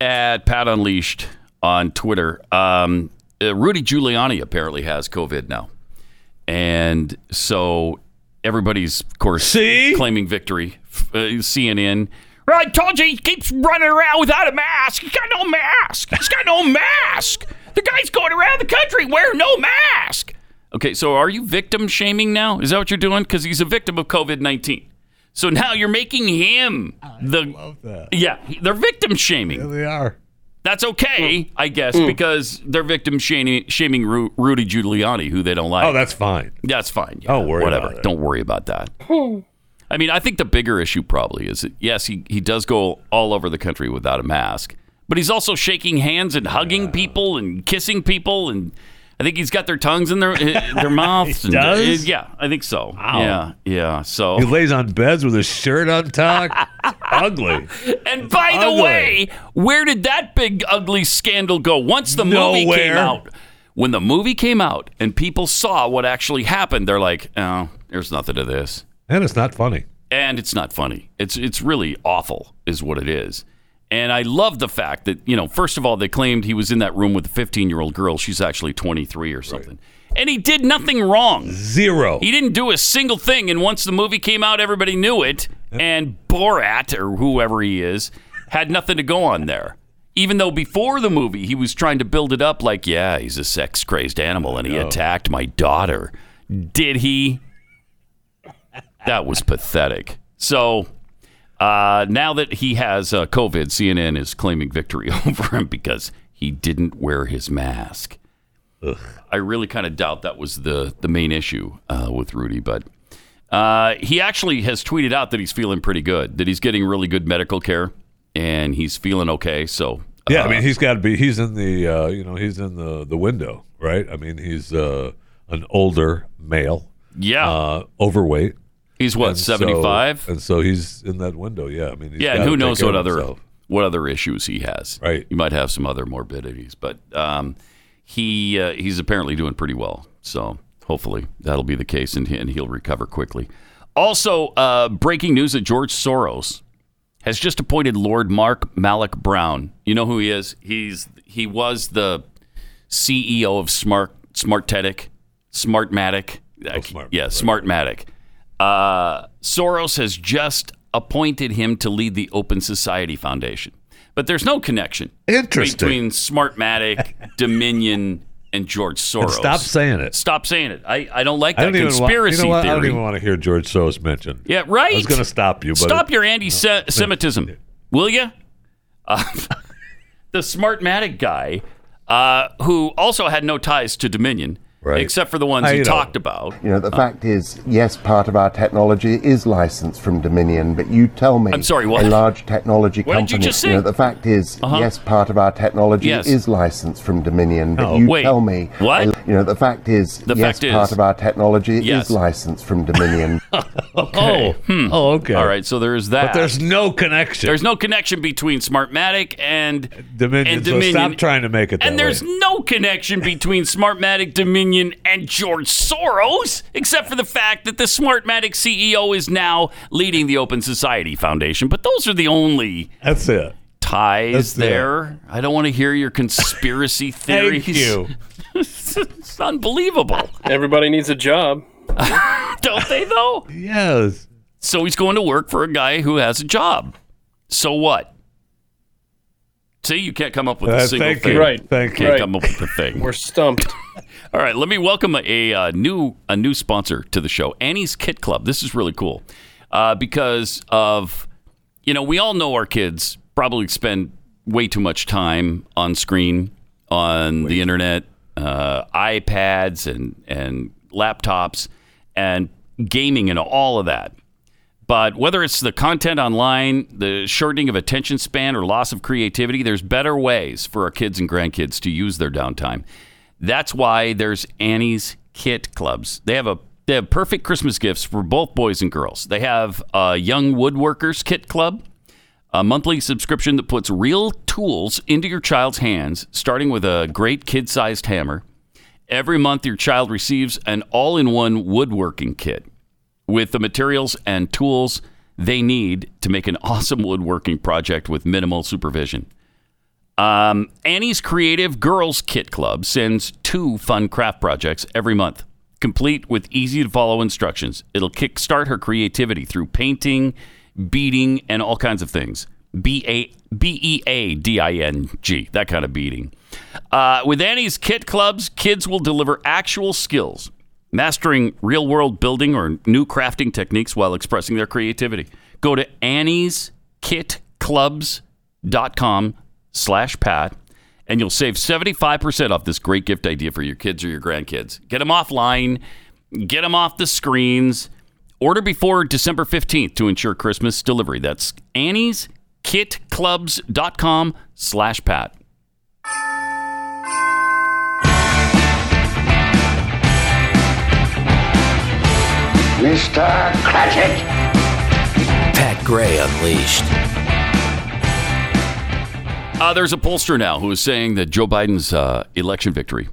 at Pat Unleashed on Twitter. Um, uh, Rudy Giuliani apparently has COVID now, and so everybody's of course claiming victory. Uh, CNN. Well, I told you he keeps running around without a mask. He's got no mask. He's got no mask. The guy's going around the country wearing no mask. Okay, so are you victim shaming now? Is that what you're doing? Because he's a victim of COVID 19. So now you're making him the. Yeah, they're victim shaming. Yeah, they are. That's okay, I guess, Mm. because they're victim shaming, shaming Ru- Rudy Giuliani, who they don't like. Oh, that's fine. That's fine. Don't worry Whatever. about it. Don't worry about that. I mean, I think the bigger issue probably is that, yes, he, he does go all over the country without a mask, but he's also shaking hands and hugging people and kissing people. And I think he's got their tongues in their, their mouths. and- uh, does? yeah, I think so. Wow. Yeah, yeah. So. He lays on beds with his shirt untucked. Ugly. And by the way, where did that big ugly scandal go? Once the movie came out, when the movie came out and people saw what actually happened, they're like, "Oh, there's nothing to this." And it's not funny. And it's not funny. It's it's really awful, is what it is. And I love the fact that you know, first of all, they claimed he was in that room with a 15 year old girl. She's actually 23 or something. And he did nothing wrong. Zero. He didn't do a single thing. And once the movie came out, everybody knew it. And Borat, or whoever he is, had nothing to go on there. Even though before the movie, he was trying to build it up like, yeah, he's a sex crazed animal and he oh. attacked my daughter. Did he? That was pathetic. So uh, now that he has uh, COVID, CNN is claiming victory over him because he didn't wear his mask. I really kind of doubt that was the the main issue uh, with Rudy, but uh, he actually has tweeted out that he's feeling pretty good, that he's getting really good medical care, and he's feeling okay. So Yeah, uh, I mean, he's got to be. He's in the. Uh, you know, he's in the the window, right? I mean, he's uh, an older male. Yeah. Uh, overweight. He's what, And so- 75? and so he's in that window. Yeah, I mean, he's yeah, and who knows what other himself. what other issues he has? Right, he might have some other morbidities, but um, he uh, he's apparently doing pretty well. So hopefully that'll be the case, and, and he'll recover quickly. Also, uh, breaking news that George Soros has just appointed Lord Mark Malloch-Brown. You know who he is? He's he was the CEO of Smart Smartetic, Smartmatic. yeah, Smartmatic. Uh, Soros has just appointed him to lead the Open Society Foundation, but there's no connection between Smartmatic, Dominion, and George Soros. And stop saying it. Stop saying it. I, I don't like I that don't even wa- conspiracy you know what? I don't even want to hear George Soros mentioned. Yeah, right. I was going to stop you, but Stop your anti-Semitism, will you? Uh, the Smartmatic guy, uh, who also had no ties to Dominion, except for the ones I he know. talked about. You know, the Uh, fact is, yes, part of our technology is licensed from Dominion, but you tell me. I'm sorry, what? A large technology What did you company. just say? know, the fact is, Uh-huh. yes, part of our technology Yes. is licensed from Dominion, but Oh. you Wait, tell me. what? a- you know, the fact is, The yes, fact part is- of our technology Yes. is licensed from Dominion. Okay. Hmm. Oh, okay. All right. So there's that. But there's no connection. There's no connection between Smartmatic and Dominion. And so stop trying to make it that and there's way. no connection between Smartmatic, Dominion, and George Soros, except for the fact that the Smartmatic CEO is now leading the Open Society Foundation. But those are the only That's it. ties That's it. there. I don't want to hear your conspiracy theories. Thank you. it's unbelievable. Everybody needs a job. Don't they though? Yes. So he's going to work for a guy who has a job. So what? See, you can't come up with a Uh, single thank thing. you. Right. Thank can't you. come up with a thing. We're stumped. All right, let me welcome a, a, uh, new a new sponsor to the show, Annie's Kit Club. This is really cool uh, because of you know we all know our kids probably spend way too much time on screen on the internet, uh, iPads and and laptops and gaming and all of that. But whether it's the content online, the shortening of attention span, or loss of creativity, there's better ways for our kids and grandkids to use their downtime. That's why there's Annie's Kit Clubs. They have a they have perfect Christmas gifts for both boys and girls. They have a Young Woodworkers Kit Club, a monthly subscription that puts real tools into your child's hands, starting with a great kid-sized hammer. Every month, your child receives an all-in-one woodworking kit with the materials and tools they need to make an awesome woodworking project with minimal supervision. Um, Annie's Creative Girls Kit Club sends two fun craft projects every month, complete with easy to follow instructions. It'll kickstart her creativity through painting, beading, and all kinds of things. B A B E A D I N G, that kind of beading. Uh, with Annie's Kit Clubs, kids will deliver actual skills, mastering real world building or new crafting techniques while expressing their creativity. Go to annieskitclubs.com slash Pat, and you'll save 75% off this great gift idea for your kids or your grandkids. Get them offline, get them off the screens. Order before December 15th to ensure Christmas delivery. That's annieskitclubs.com slash Pat. Mr. Cratchit! Pat Gray Unleashed. Uh, there's a pollster now who is saying that Joe Biden's uh, election victory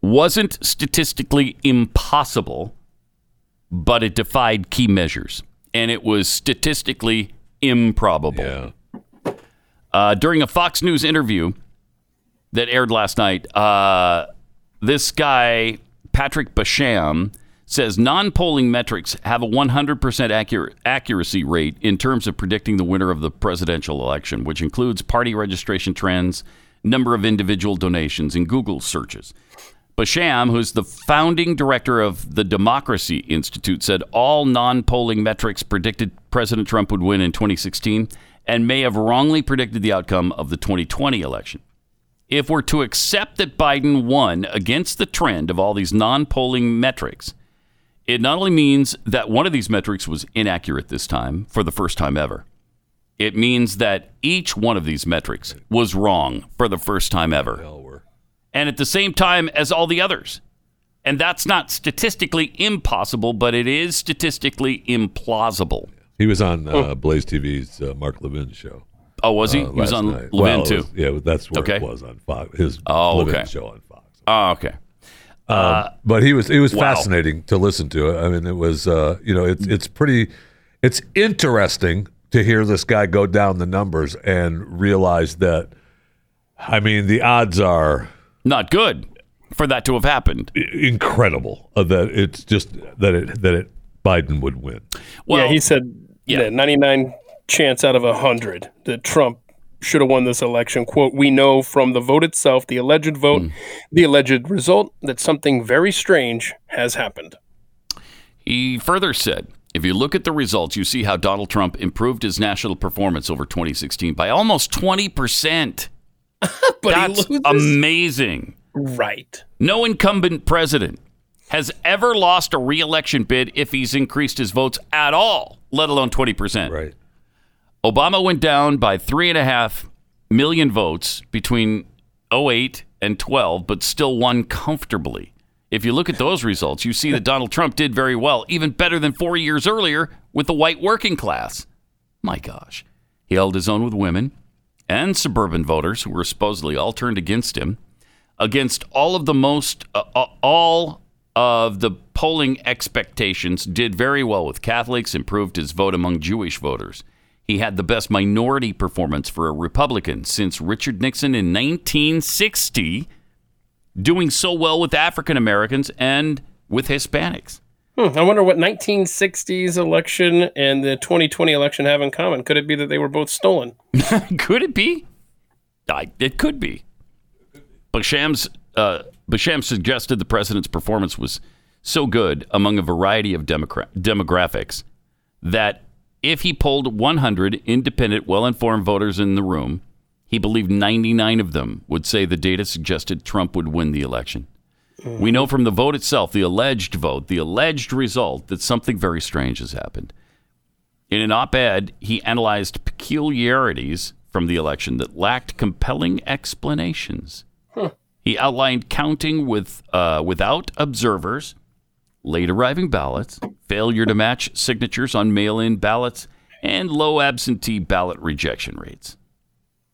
wasn't statistically impossible, but it defied key measures, and it was statistically improbable. Uh, during a Fox News interview that aired last night, uh, this guy, Patrick Basham, says non polling metrics have a 100% accurate accuracy rate in terms of predicting the winner of the presidential election, which includes party registration trends, number of individual donations, and Google searches. Basham, who's the founding director of the Democracy Institute, said all non polling metrics predicted President Trump would win in 2016 and may have wrongly predicted the outcome of the 2020 election. If we're to accept that Biden won against the trend of all these non polling metrics, it not only means that one of these metrics was inaccurate this time for the first time ever, it means that each one of these metrics was wrong for the first time ever. And at the same time as all the others. And that's not statistically impossible, but it is statistically implausible. He was on uh, Blaze TV's uh, Mark Levin show. Oh, was he? uh, He was on night. Levin, Well, too? was- yeah, that's where Okay. it was on Fox. His Oh, Levin okay. show on Fox. Oh, okay. Um, but he was it was wow. fascinating to listen to. I mean, it was uh, you know it's it's pretty it's interesting to hear this guy go down the numbers and realize that. I mean, the odds are not good for that to have happened. Incredible uh, that it's just that it that it Biden would win. yeah, he said yeah. 99 chance out of 100 that Trump should have won this election. Quote, we know from the vote itself, the alleged vote, Hmm. the alleged result, that something very strange has happened. He further said, if you look at the results, you see how Donald Trump improved his national performance over 2016 by almost 20%. but That's amazing. Right. No incumbent president has ever lost a reelection bid if he's increased his votes at all, let alone 20%. Right. Obama went down by three and a half million votes between 08 and 12, but still won comfortably. If you look at those results, you see that Donald Trump did very well, even better than four years earlier with the white working class. My gosh. He held his own with women and suburban voters who were supposedly all turned against him, against all of the most, uh, uh, all of the polling expectations, did very well with Catholics, improved his vote among Jewish voters. He had the best minority performance for a Republican since Richard Nixon in 1960, doing so well with African Americans and with Hispanics. Hmm, I wonder what 1960s election and the 2020 election have in common. Could it be that they were both stolen? could it be? I, it could be. But Shams, uh, Basham suggested the president's performance was so good among a variety of demographics that if he polled 100 independent, well informed voters in the room, he believed 99 of them would say the data suggested Trump would win the election. We know from the vote itself, the alleged vote, the alleged result, that something very strange has happened. In an op ed, he analyzed peculiarities from the election that lacked compelling explanations. He outlined counting with uh, without observers, late arriving ballots, failure to match signatures on mail-in ballots, and low absentee ballot rejection rates.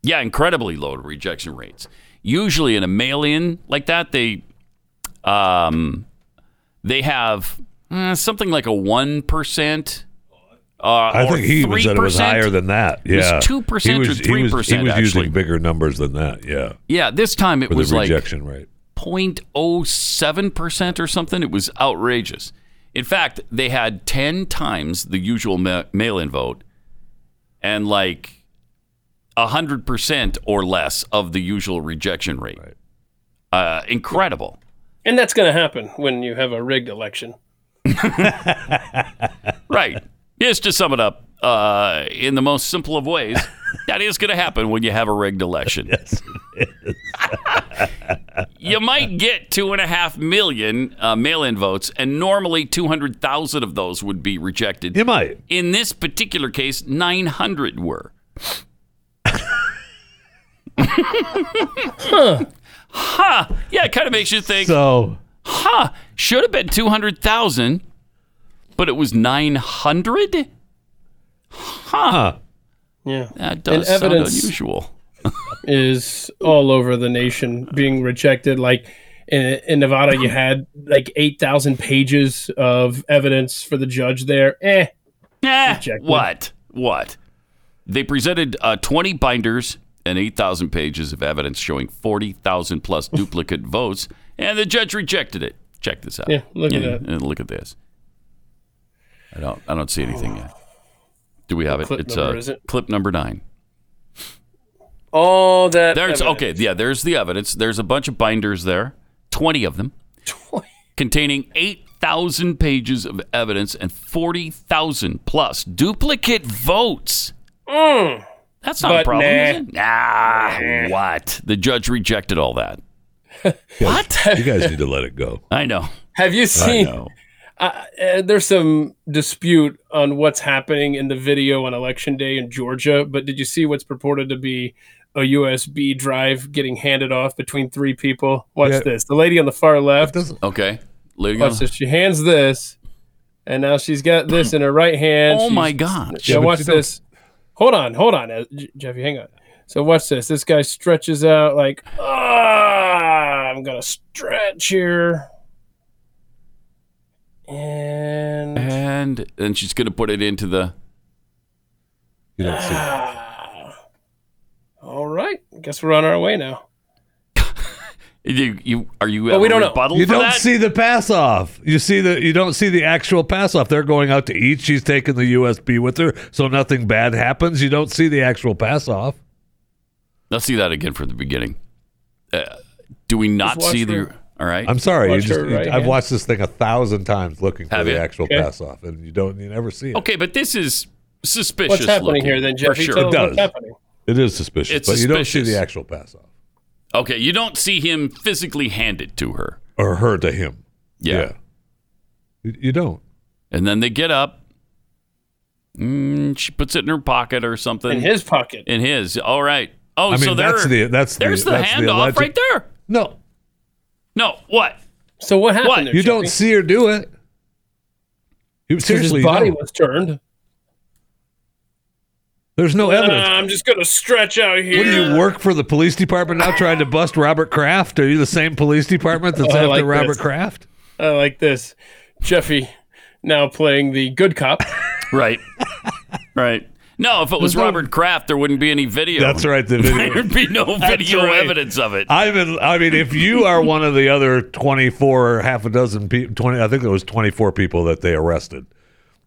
Yeah, incredibly low rejection rates. Usually in a mail-in like that, they um, they have uh, something like a one percent. Uh, I think he even said it was higher than that. Yeah, 2% He or was- he was- 3% He was using bigger numbers than that. Yeah, Yeah, this time it was the like rejection rate. 0.07% or something. It was outrageous. In fact, they had 10 times the usual ma- mail in vote and like 100% or less of the usual rejection rate. Uh, incredible. And that's going to happen when you have a rigged election. Right. Just to sum it up, uh, in the most simple of ways, that is going to happen when you have a rigged election. Yes, you might get two and a half million uh, mail-in votes, and normally two hundred thousand of those would be rejected. You might. In this particular case, nine hundred were. huh. Huh. Yeah, it kind of makes you think. So, huh? Should have been two hundred thousand, but it was nine hundred. Huh. Yeah. That does sound unusual. is all over the nation being rejected. Like in, in Nevada, you had like 8,000 pages of evidence for the judge there. Eh. Eh, Rejected. what? What? They presented uh, 20 binders and 8,000 pages of evidence showing 40,000 plus duplicate votes, and the judge rejected it. Check this out. Yeah, look at that. and look at this. I don't. I don't see anything yet. Do we have it? clip it's number uh, is it? clip number nine. All that. There's evidence. okay. Yeah, there's the evidence. There's a bunch of binders there, 20 of them, containing 8,000 pages of evidence and 40,000 plus duplicate votes. Mm. That's not a problem, nah. is it? Ah, what? The judge rejected all that. what? You guys need to let it go. I know. Have you seen? Know. Uh, uh, there's some dispute on what's happening in the video on election day in Georgia, but did you see what's purported to be a USB drive getting handed off between three people? Watch Yeah. this. The lady on the far left. Okay. There. Watch this. She hands this, and now she's got this in her right hand. Oh She's- my god! So Yeah, watch you don't- this. Hold on, hold on, uh, Jeffy. Hang on. So watch this. This guy stretches out like, ah, I'm gonna stretch here, and And then she's going to put it into the. You don't see. all right. Guess we're on our way now. You, you are you? Well, we don't know. You don't that? see the pass off. You see the you don't see the actual pass off. They're going out to eat. She's taking the USB with her, so nothing bad happens. You don't see the actual pass off. Let's see that again from the beginning. Uh, do we not see the? Her- All right. I'm sorry. You just, her you- right I've hand. watched this thing a thousand times looking for Have the you? actual Okay. pass off, and you don't. You never see it. Okay, but this is suspicious. What's happening looking, here then, for Jeffy? sure. Tell us what's does. happening. It is suspicious, It's but you don't see suspicious. the actual pass off Okay, you don't see him physically hand it to her. or her to him. Yeah. You, you don't. And then they get up. Mm, she puts it in her pocket or something. In his pocket. In his. All right. Oh, I mean, so there. that's the that's there's the, the, that's handoff alleged- right there. No, No, what? So what happened? What? There, you Jeffy? don't see her do it. You, 'Cause seriously, his body don't. was turned. There's no Uh, evidence. I'm just gonna stretch out here. What do you work for the police department now trying to bust Robert Kraft? Are you the same police department that's Oh, after like Robert this. Kraft? I like this. Jeffy now playing the good cop. Right. right. No, if it was There's no- Robert Kraft, there wouldn't be any video. That's right. The video. There'd be no That's video right. evidence of it. I mean, I mean, if you are one of the other twenty-four, half a dozen people, twenty, I think it was twenty-four people that they arrested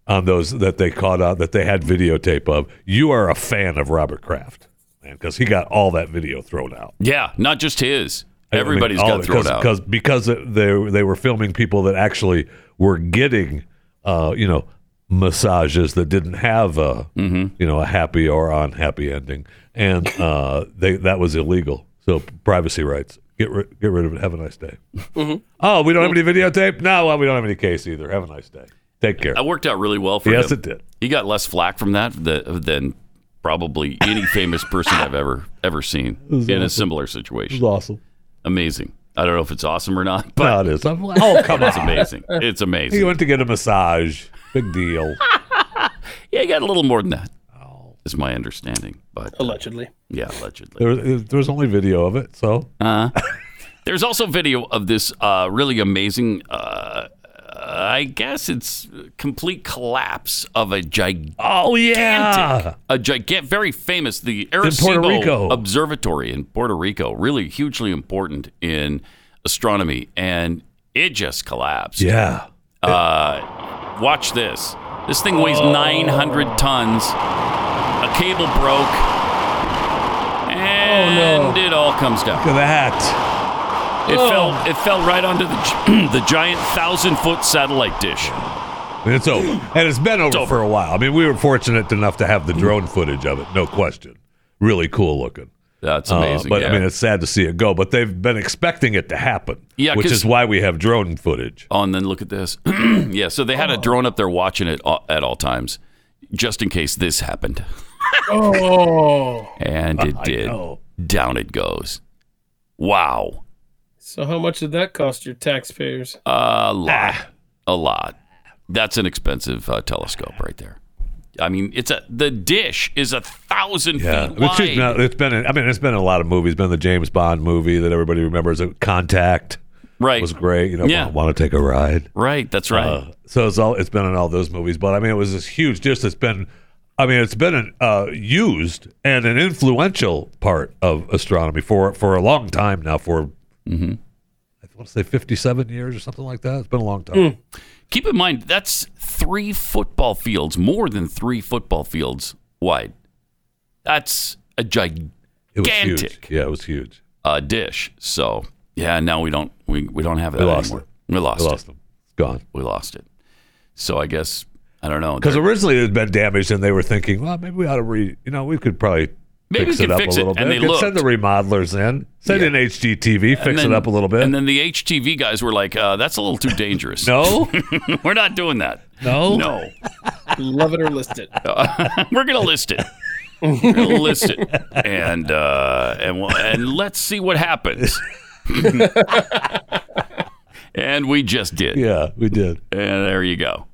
on those that they caught out that they had videotape of. You are a fan of Robert Kraft, man, because he got all that video thrown out. Yeah, not just his. Mean, got thrown out. because because they they were filming people that actually were getting, uh, you know, massages that didn't have a Mm-hmm. you know a happy or unhappy ending, and uh, they that was illegal. So privacy rights. Get ri- get rid of it. Have a nice day. Mhm. Oh, we don't have any videotape. No, well, we don't have any case either. Have a nice day. Take care. That worked out really well for him. Yes, it did. He got less flack from that than, probably any famous person I've ever ever seen in a similar situation. It was awesome. Amazing. I don't know if it's awesome or not, but No, it is. I'm- oh, come on. it's amazing. It's amazing. He went to get a massage. Big deal. Yeah, you got a little more than that. Is my understanding, but allegedly. yeah, allegedly. There, there was only video of it, so Uh, there's also video of this uh, really amazing. Uh, I guess it's complete collapse of a gigantic. Oh yeah, a gigantic, very famous the Puerto Arecibo Rico. Observatory in Puerto Rico. Really hugely important in astronomy, and it just collapsed. yeah. Uh, watch this. This thing weighs 900 tons. A cable broke. Oh, and it all comes down. Look at that. It Oh. fell. It fell right onto the the giant thousand foot satellite dish. And it's over. And it's been over, for a while. I mean, we were fortunate enough to have the drone footage of it, no question. Really cool looking. That's Uh, amazing. but yeah. I mean, it's sad to see it go. But they've been expecting it to happen. Yeah, which 'cause- is why we have drone footage. Oh, and then look at this. yeah, so they had Oh. a drone up there watching it a- at all times, just in case this happened. Oh. And it I did. know. Down it goes. Wow. So how much did that cost your taxpayers? A lot. A lot. That's an expensive uh, telescope right there. I mean, it's a the dish is a thousand Yeah, feet it's, wide. no, it's been. I mean, it's been a lot of movies. Been the James Bond movie that everybody remembers. uh, Contact, Right. was great. You know, Yeah. want, to take a ride? Right, that's right. Uh, so it's all. It's been in all those movies. But I mean, it was this huge. dish it's been. I mean, it's been an, uh, used and an influential part of astronomy for for a long time now. For Mm-hmm. I want to say fifty-seven years or something like that. It's been a long time. Keep in mind that's three football fields, more than three football fields wide. That's a gigantic It was huge. Yeah, it was huge. uh, dish. So yeah, now we don't we, we don't have that We lost anymore. it. We lost We it. lost them. It's gone. We lost it. So I guess I don't know. Because originally it had been damaged, and they were thinking, well, maybe we ought to re. You know, we could probably Maybe fix we it could up fix a it. little And bit. they Could send the remodelers in. Send in HGTV, And fix then- it up a little bit. And then the HTV guys were like, uh, "That's a little too dangerous." No? we're not doing that. No? no. Love it or list it. we're gonna list it. We're gonna list it, and uh, and we'll, and let's see what happens. and we just did. Yeah, we did. And there you go.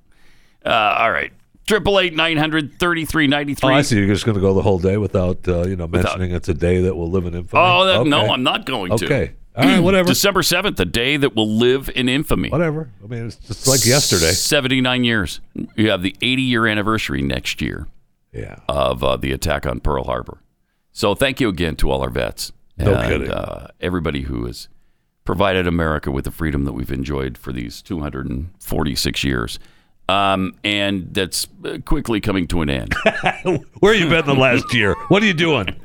Uh, all right. Triple eight nine hundred thirty three ninety oh, three. I see. You're just going to go the whole day without, uh, you know, mentioning it's a day that will live in infamy. Oh that, no, I'm not going to. Okay. All right, whatever. December seventh, the day that will live in infamy. Whatever. I mean, it's just like yesterday. Seventy nine years. You have the eighty year anniversary next year. Yeah. Of uh, the attack on Pearl Harbor. So thank you again to all our vets. No and, kidding. Uh, everybody who has provided America with the freedom that we've enjoyed for these 246 years. Um, and that's uh, quickly coming to an end. Where you been the last year? What are you doing?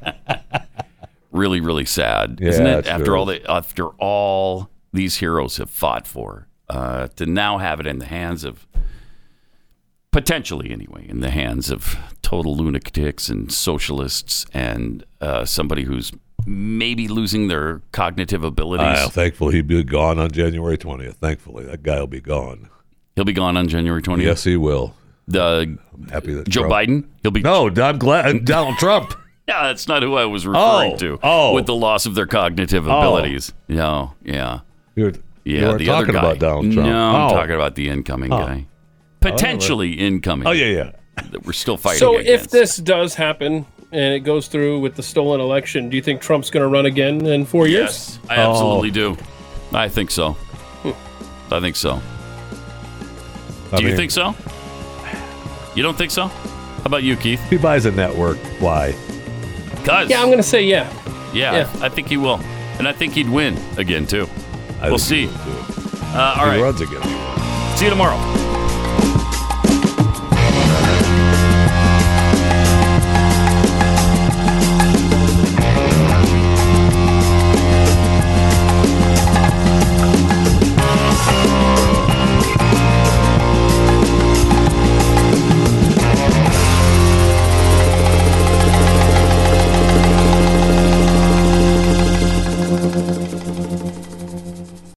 really, really sad, Yeah, isn't it? After sure all the after all these heroes have fought for, uh, to now have it in the hands of potentially anyway in the hands of total lunatics and socialists and uh, somebody who's maybe losing their cognitive abilities. Uh, thankfully, he'd be gone on January 20th. Thankfully, that guy will be gone. He'll be gone on January 20th. Yes, he will. The happy that Joe Trump- Biden. He'll be No, I'm glad. Donald Trump. Yeah, that's not who I was referring Oh, to. oh. with the loss of their cognitive Oh. abilities. No, yeah. You're, Yeah, you were the talking other guy. about Donald Trump. No, I'm Oh. talking about the incoming Oh. guy. Oh, Potentially incoming. Oh, yeah, yeah. That we're still fighting So against. if this does happen and it goes through with the stolen election, do you think Trump's going to run again in four years? Yes, I absolutely oh. do. I think so. Hmm. I think so. I Do you mean- think so? You don't think so? How about you, Keith? If he buys a network, why? Cause Yeah, I'm going to say yeah. yeah, yeah. I, I think he will, and I think he'd win again too. I we'll think he see. will. Uh, all he right. runs again. See you tomorrow.